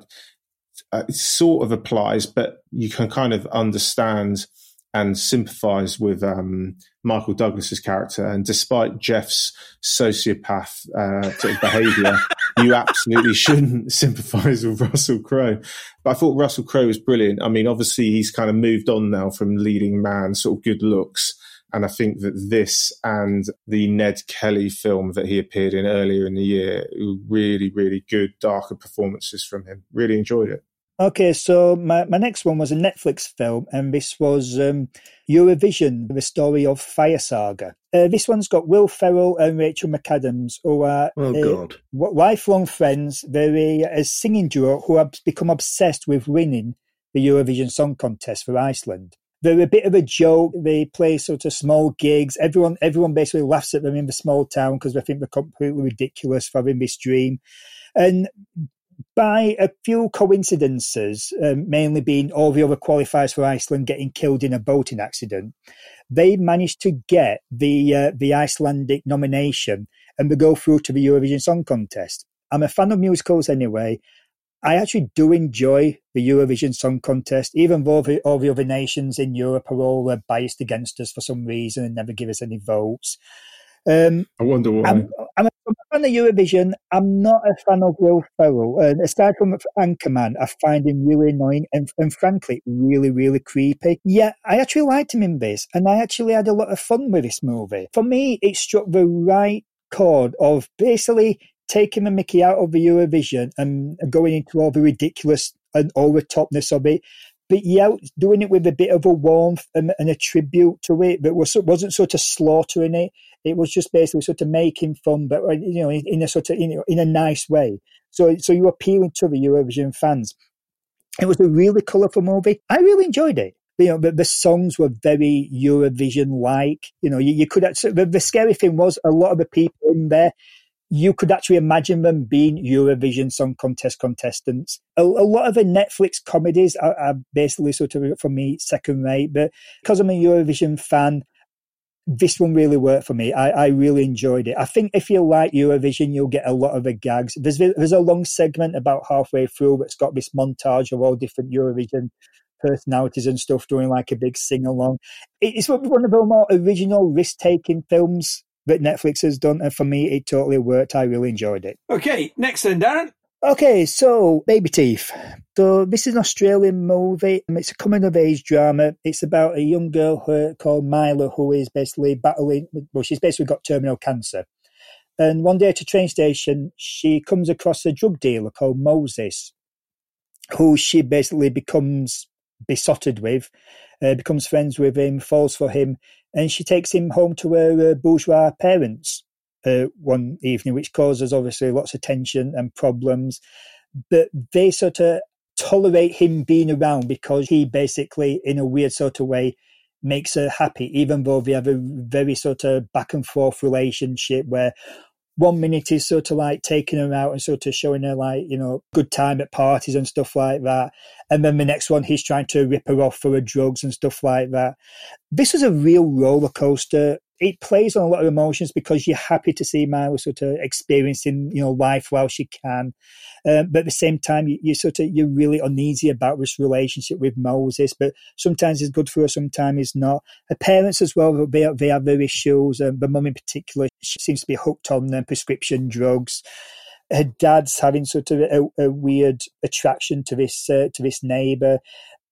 uh, it sort of applies, but you can kind of understand and sympathise with um, Michael Douglas's character. And despite Jeff's sociopath uh, sort of behaviour, you absolutely shouldn't sympathise with Russell Crowe. But I thought Russell Crowe was brilliant. I mean, obviously he's kind of moved on now from leading man, sort of good looks. And I think that this and the Ned Kelly film that he appeared in earlier in the year, really, really good, darker performances from him. Really enjoyed it. Okay, so my, my next one was a Netflix film, and this was um, Eurovision, the story of Fire Saga. Uh, this one's got Will Ferrell and Rachel McAdams, who are oh, God. lifelong friends. They're a, a singing duo who have become obsessed with winning the Eurovision Song Contest for Iceland. They're a bit of a joke. They play sort of small gigs. Everyone, everyone basically laughs at them in the small town because they think they're completely ridiculous for having this dream. And by a few coincidences, um, mainly being all the other qualifiers for Iceland getting killed in a boating accident, they managed to get the uh, the Icelandic nomination and they go through to the Eurovision Song Contest. I'm a fan of musicals anyway. I actually do enjoy the Eurovision Song Contest, even though the, all the other nations in Europe are all uh, biased against us for some reason and never give us any votes. Um, I wonder why. I'm, I'm, a fan of Eurovision. I'm not a fan of Will Ferrell. And aside from Anchorman, I find him really annoying and, and frankly, really, really creepy. Yeah, I actually liked him in this, and I actually had a lot of fun with this movie. For me, it struck the right chord of basically taking the Mickey out of the Eurovision and going into all the ridiculous and over topness of it but yeah, doing it with a bit of a warmth and, and a tribute to it, but was, wasn't sort of slaughtering it. It was just basically sort of making fun, but uh, you know, in, in a sort of know, in a nice way. So, so you're appealing to the Eurovision fans. It was a really colourful movie. I really enjoyed it. You know, the, the songs were very Eurovision like. You know, you, you could. The, the scary thing was a lot of the people in there you could actually imagine them being Eurovision Song Contest contestants. A, a lot of the Netflix comedies are, are, basically sort of, for me, second rate, but because I'm a Eurovision fan, this one really worked for me. I, I really enjoyed it. I think if you like Eurovision, you'll get a lot of the gags. There's there's a long segment about halfway through that's got this montage of all different Eurovision personalities and stuff doing like a big sing along. It's one of the more original risk taking films that Netflix has done. And for me, it totally worked. I really enjoyed it. Okay, next then, Darren. Okay, so Baby Teeth. So this is an Australian movie. Um, it's a coming of age drama. It's about a young girl who called Milla who is basically battling. Well, she's basically got terminal cancer. And one day at a train station, she comes across a drug dealer called Moses, who she basically becomes besotted with, uh, becomes friends with him, falls for him, and she takes him home to her uh, bourgeois parents uh, one evening, which causes obviously lots of tension and problems. But they sort of tolerate him being around because he basically, in a weird sort of way, makes her happy, even though they have a very sort of back and forth relationship where one minute he's sort of like taking her out and sort of showing her like, you know, good time at parties and stuff like that. And then the next one he's trying to rip her off for her drugs and stuff like that. This was a real roller coaster it plays on a lot of emotions because you're happy to see Myra sort of experiencing, you know, life while she can. Um, but at the same time, you, you, sort of, you're really uneasy about this relationship with Moses, but sometimes it's good for her, sometimes it's not. Her parents as well, they, they have their issues. Um, the mum in particular, she seems to be hooked on um, prescription drugs her dad's having sort of a, a weird attraction to this uh, to this neighbor.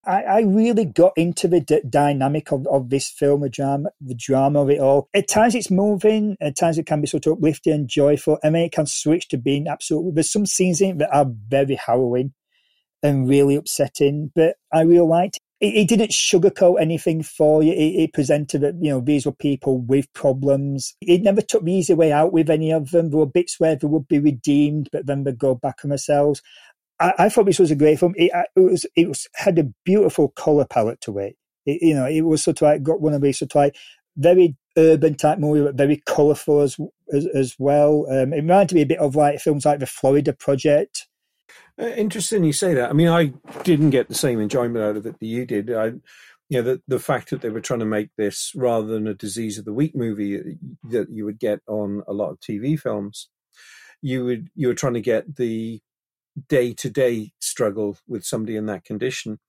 I, I really got into the d- dynamic of, of this film, the drama, the drama of it all. At times it's moving, at times it can be sort of uplifting and joyful, and then it can switch to being absolutely. There's some scenes in it that are very harrowing and really upsetting, but I really liked it. It, didn't sugarcoat anything for you. It, it, presented that, you know, these were people with problems. It never took the easy way out with any of them. There were bits where they would be redeemed, but then they'd go back on themselves. I, I, thought this was a great film. It, it, was it was had a beautiful color palette to it. it. You know, it was sort of like got one of these sort of like very urban type movie, but very colourful as, as, as well. Um, it reminded me a bit of like films like the Florida Project. Uh, interesting you say that. I mean, I didn't get the same enjoyment out of it that you did. I, you know, the the fact that they were trying to make this rather than a disease of the week movie that you would get on a lot of TV films, you would you were trying to get the day to day struggle with somebody in that condition.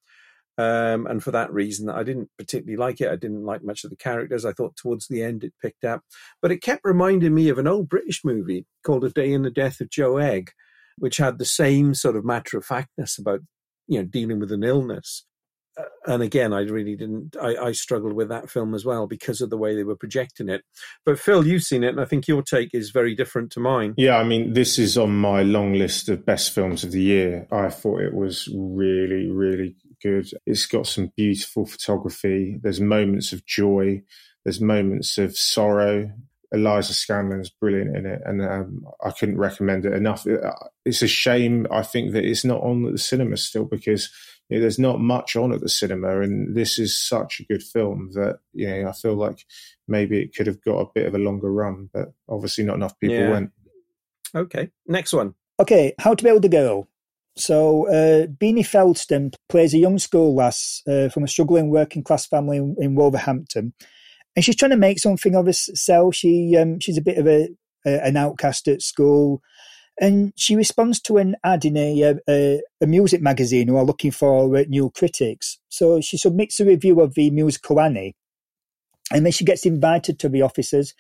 Um, and for that reason, I didn't particularly like it. I didn't like much of the characters. I thought towards the end it picked up, but it kept reminding me of an old British movie called A Day in the Death of Joe Egg, which had the same sort of matter of factness about you know dealing with an illness, and again, I really didn't. I, I, struggled with that film as well because of the way they were projecting it. But Phil, you've seen it, and I think your take is very different to mine. Yeah, I mean, this is on my long list of best films of the year. I thought it was really, really good. It's got some beautiful photography. There's moments of joy. There's moments of sorrow. Eliza Scanlen's brilliant in it, and um, I couldn't recommend it enough. It's a shame, I think, that it's not on the cinema still because you know, there's not much on at the cinema, and this is such a good film that you know I feel like maybe it could have got a bit of a longer run, but obviously not enough people yeah. went. Okay, next one. Okay, How to Build a Girl. So uh, Beanie Feldstein plays a young school lass uh, from a struggling working class family in, in, Wolverhampton, and she's trying to make something of herself. She um, she's a bit of a, a an outcast at school and she responds to an ad in a, a, a music magazine who are looking for uh, new critics. So she submits a review of the musical Annie, and then she gets invited to the offices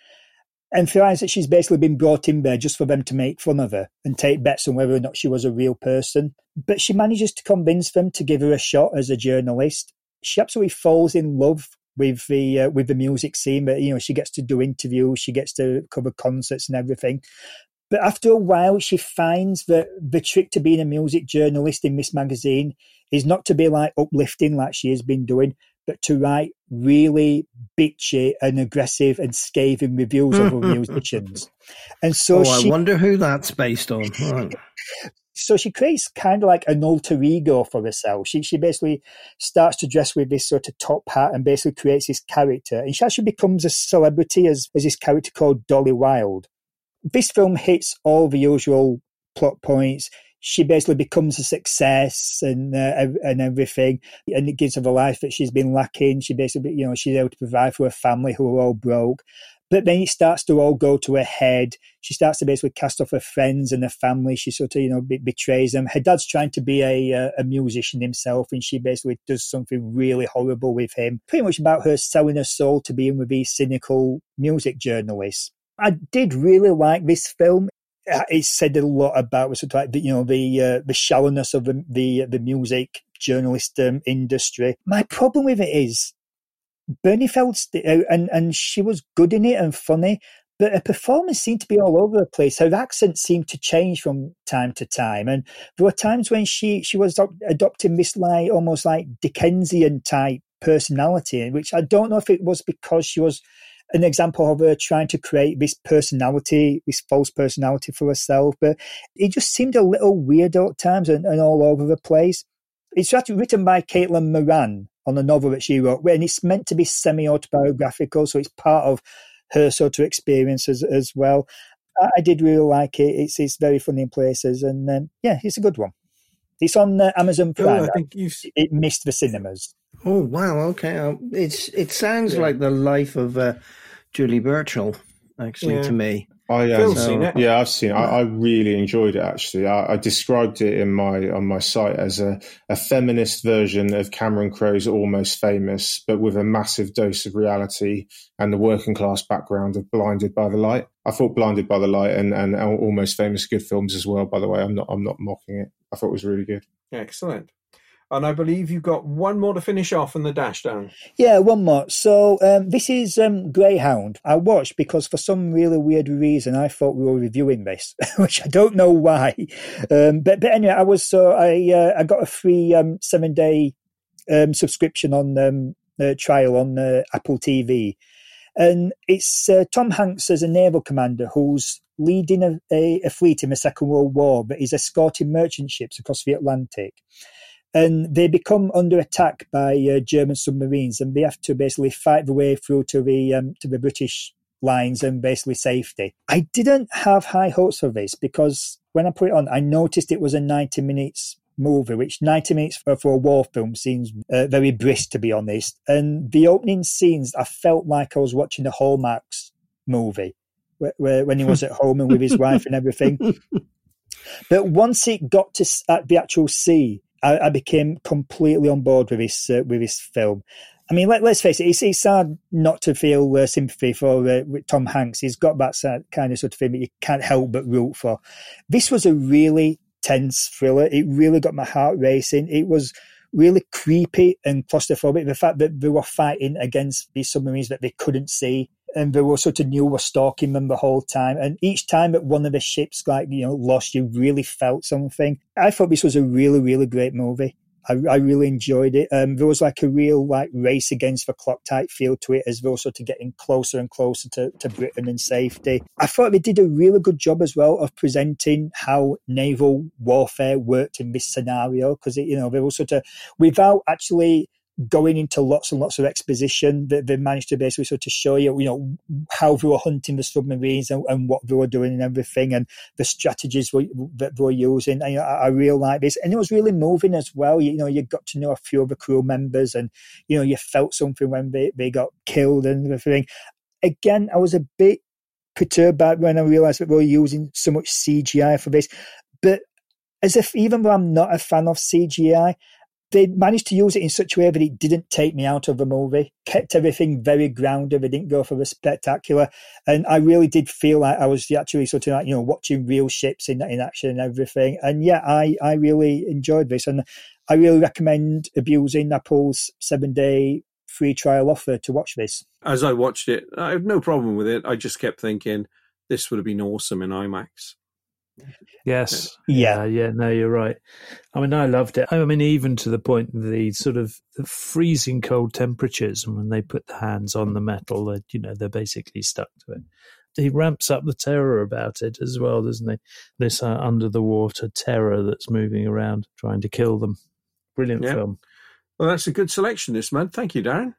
and finds that she's basically been brought in there just for them to make fun of her and take bets on whether or not she was a real person. But she manages to convince them to give her a shot as a journalist. She absolutely falls in love with the uh, with the music scene. But you know, she gets to do interviews, she gets to cover concerts and everything. But after a while, she finds that the trick to being a music journalist in this magazine is not to be like uplifting like she has been doing, but to write really bitchy and aggressive and scathing reviews of other musicians. And so oh, she, I wonder who that's based on. Right. So she creates kind of like an alter ego for herself. She she basically starts to dress with this sort of top hat and basically creates this character. And she actually becomes a celebrity as, as this character called Dolly Wilde this film hits all the usual plot points. She basically becomes a success and uh, and everything, and it gives her the life that she's been lacking. She basically, you know, she's able to provide for her family who are all broke. But then it starts to all go to her head. She starts to basically cast off her friends and her family. She sort of, you know, be- betrays them. Her dad's trying to be a, uh, a musician himself, and she basically does something really horrible with him. Pretty much about her selling her soul to being with these cynical music journalists. I did really like this film. Uh, it said a lot about the, you know the uh, the shallowness of the the, the music journalist um, industry. My problem with it is Beanie Feldstein, uh, and and she was good in it and funny, but her performance seemed to be all over the place. Her accent seemed to change from time to time, and there were times when she she was adopting this like almost like Dickensian type personality, which I don't know if it was because she was an example of her trying to create this personality, this false personality for herself, but it just seemed a little weird at times and, and all over the place. It's actually written by Caitlin Moran on a novel that she wrote, and it's meant to be semi autobiographical, so it's part of her sort of experience as, as well. I, I did really like it. It's, it's very funny in places, and um, yeah, it's a good one. It's on uh, Amazon Prime. Oh, I think you've... It missed the cinemas. Oh wow! Okay, um, it's it sounds yeah. like the life of uh, Julie Burchill, actually, Yeah. to me. I Phil's um, seen it. yeah, I've seen. It. I, I really enjoyed it. Actually, I, I described it in my on my site as a, a feminist version of Cameron Crowe's Almost Famous, but with a massive dose of reality and the working class background of Blinded by the Light. I thought Blinded by the Light and, and Almost Famous good films as well. By the way, I'm not I'm not mocking it. I thought it was really good. Excellent. And I believe you've got one more to finish off in the dash down. Yeah, one more. So um, this is um, Greyhound. I watched because for some really weird reason I thought we were reviewing this, which I don't know why. Um, but but anyway, I was so I uh, I got a free um, seven day um, subscription on um, uh, trial on uh, Apple TV, and it's uh, Tom Hanks as a naval commander who's leading a, a, a fleet in the Second World War, but he's escorting merchant ships across the Atlantic and they become under attack by uh, German submarines, and they have to basically fight their way through to the um, to the British lines and basically safety. I didn't have high hopes for this because when I put it on, I noticed it was a ninety minutes movie, which 90 minutes for, for a war film seems uh, very brisk, to be honest. And the opening scenes, I felt like I was watching the Hallmarks movie where, where, when he was at home and with his wife and everything. But once it got to at the actual sea, I, I became completely on board with this uh, with this film. I mean, let, us face it, it's, it's not to feel uh, sympathy for uh, Tom Hanks. He's got that kind of sort of thing that you can't help but root for. This was a really tense thriller. It really got my heart racing. It was really creepy and claustrophobic. The fact that they were fighting against these submarines that they couldn't see and they were sort of knew were stalking them the whole time. And each time that one of the ships like you know lost, you really felt something. I thought this was a really really great movie. I, I really enjoyed it. Um, there was like a real like race against the clock type feel to it as they were sort of getting closer and closer to, to Britain and safety. I thought they did a really good job as well of presenting how naval warfare worked in this scenario because you know they were sort of without actually going into lots and lots of exposition that they managed to basically sort of show you, you know, how they were hunting the submarines and, and what they were doing and everything and the strategies were, that they were using. And, you know, I, I really like this. And it was really moving as well. You, you know, you got to know a few of the crew members and, you know, you felt something when they, they got killed and everything. Again, I was a bit perturbed by when I realized that we were using so much CGI for this. But as if even though I'm not a fan of CGI, they managed to use it in such a way that it didn't take me out of the movie, kept everything very grounded. They didn't go for the spectacular. And I really did feel like I was actually sort of like, you know, watching real ships in, in action and everything. And yeah, I, I really enjoyed this. And I really recommend abusing Apple's seven day free trial offer to watch this. As I watched it, I had no problem with it. I just kept thinking this would have been awesome in IMAX. Yes. Yeah. yeah. No, you're right. I mean, I loved it. I mean, even to the point the sort of the freezing cold temperatures, and when they put the hands on the metal, that you know they're basically stuck to it. He ramps up the terror about it as well, doesn't he? This uh, under the water terror that's moving around, trying to kill them. Brilliant Yeah. film. Well, that's a good selection this month. Thank you, Darren.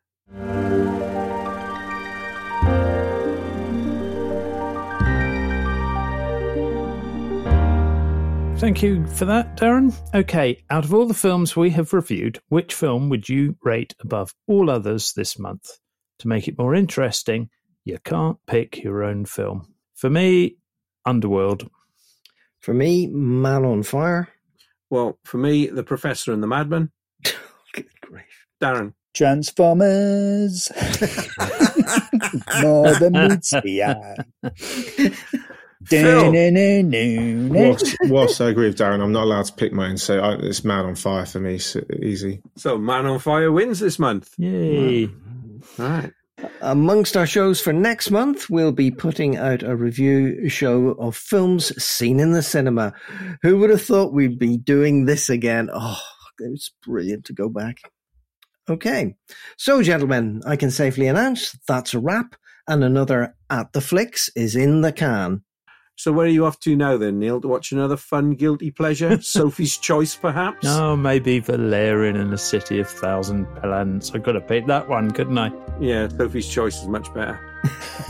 Thank you for that, Darren. Okay, out of all the films we have reviewed, which film would you rate above all others this month? To make it more interesting, you can't pick your own film. For me, Underworld. For me, Man on Fire. Well, for me, The Professor and the Madman. Good grief. Darren. Transformers. More than meets the eye. Whilst, whilst I agree with Darren, I'm not allowed to pick mine, so I, it's Man on Fire for me. So easy. So, Man on Fire wins this month. Yay. All right. Amongst our shows for next month, we'll be putting out a review show of films seen in the cinema. Who would have thought we'd be doing this again? Oh, it's brilliant to go back. Okay. So, gentlemen, I can safely announce that's a wrap, and another At the Flicks is in the can. So where are you off to now then, Neil? To watch another fun guilty pleasure? Sophie's Choice, perhaps? Oh, maybe Valerian in a City of Thousand Planets. I could have picked that one, couldn't I? Yeah, Sophie's Choice is much better.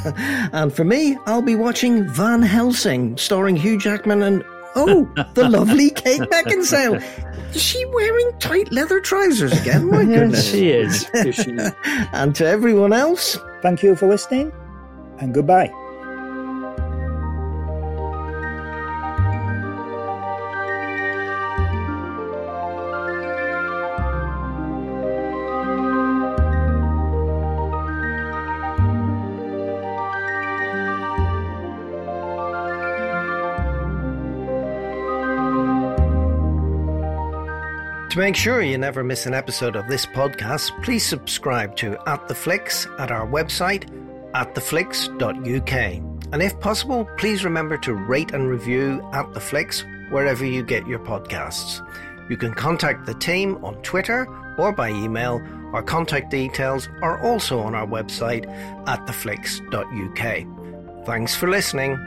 and for me, I'll be watching Van Helsing, starring Hugh Jackman and oh, the lovely Kate Beckinsale. Is she wearing tight leather trousers again? My goodness, she is. and to everyone else, thank you for listening, and goodbye. Make sure you never miss an episode of this podcast, please subscribe to At the Flicks at our website, attheflicks.uk. And if possible, please remember to rate and review At the Flicks wherever you get your podcasts. You can contact the team on Twitter or by email. Our contact details are also on our website, attheflicks.uk. Thanks for listening.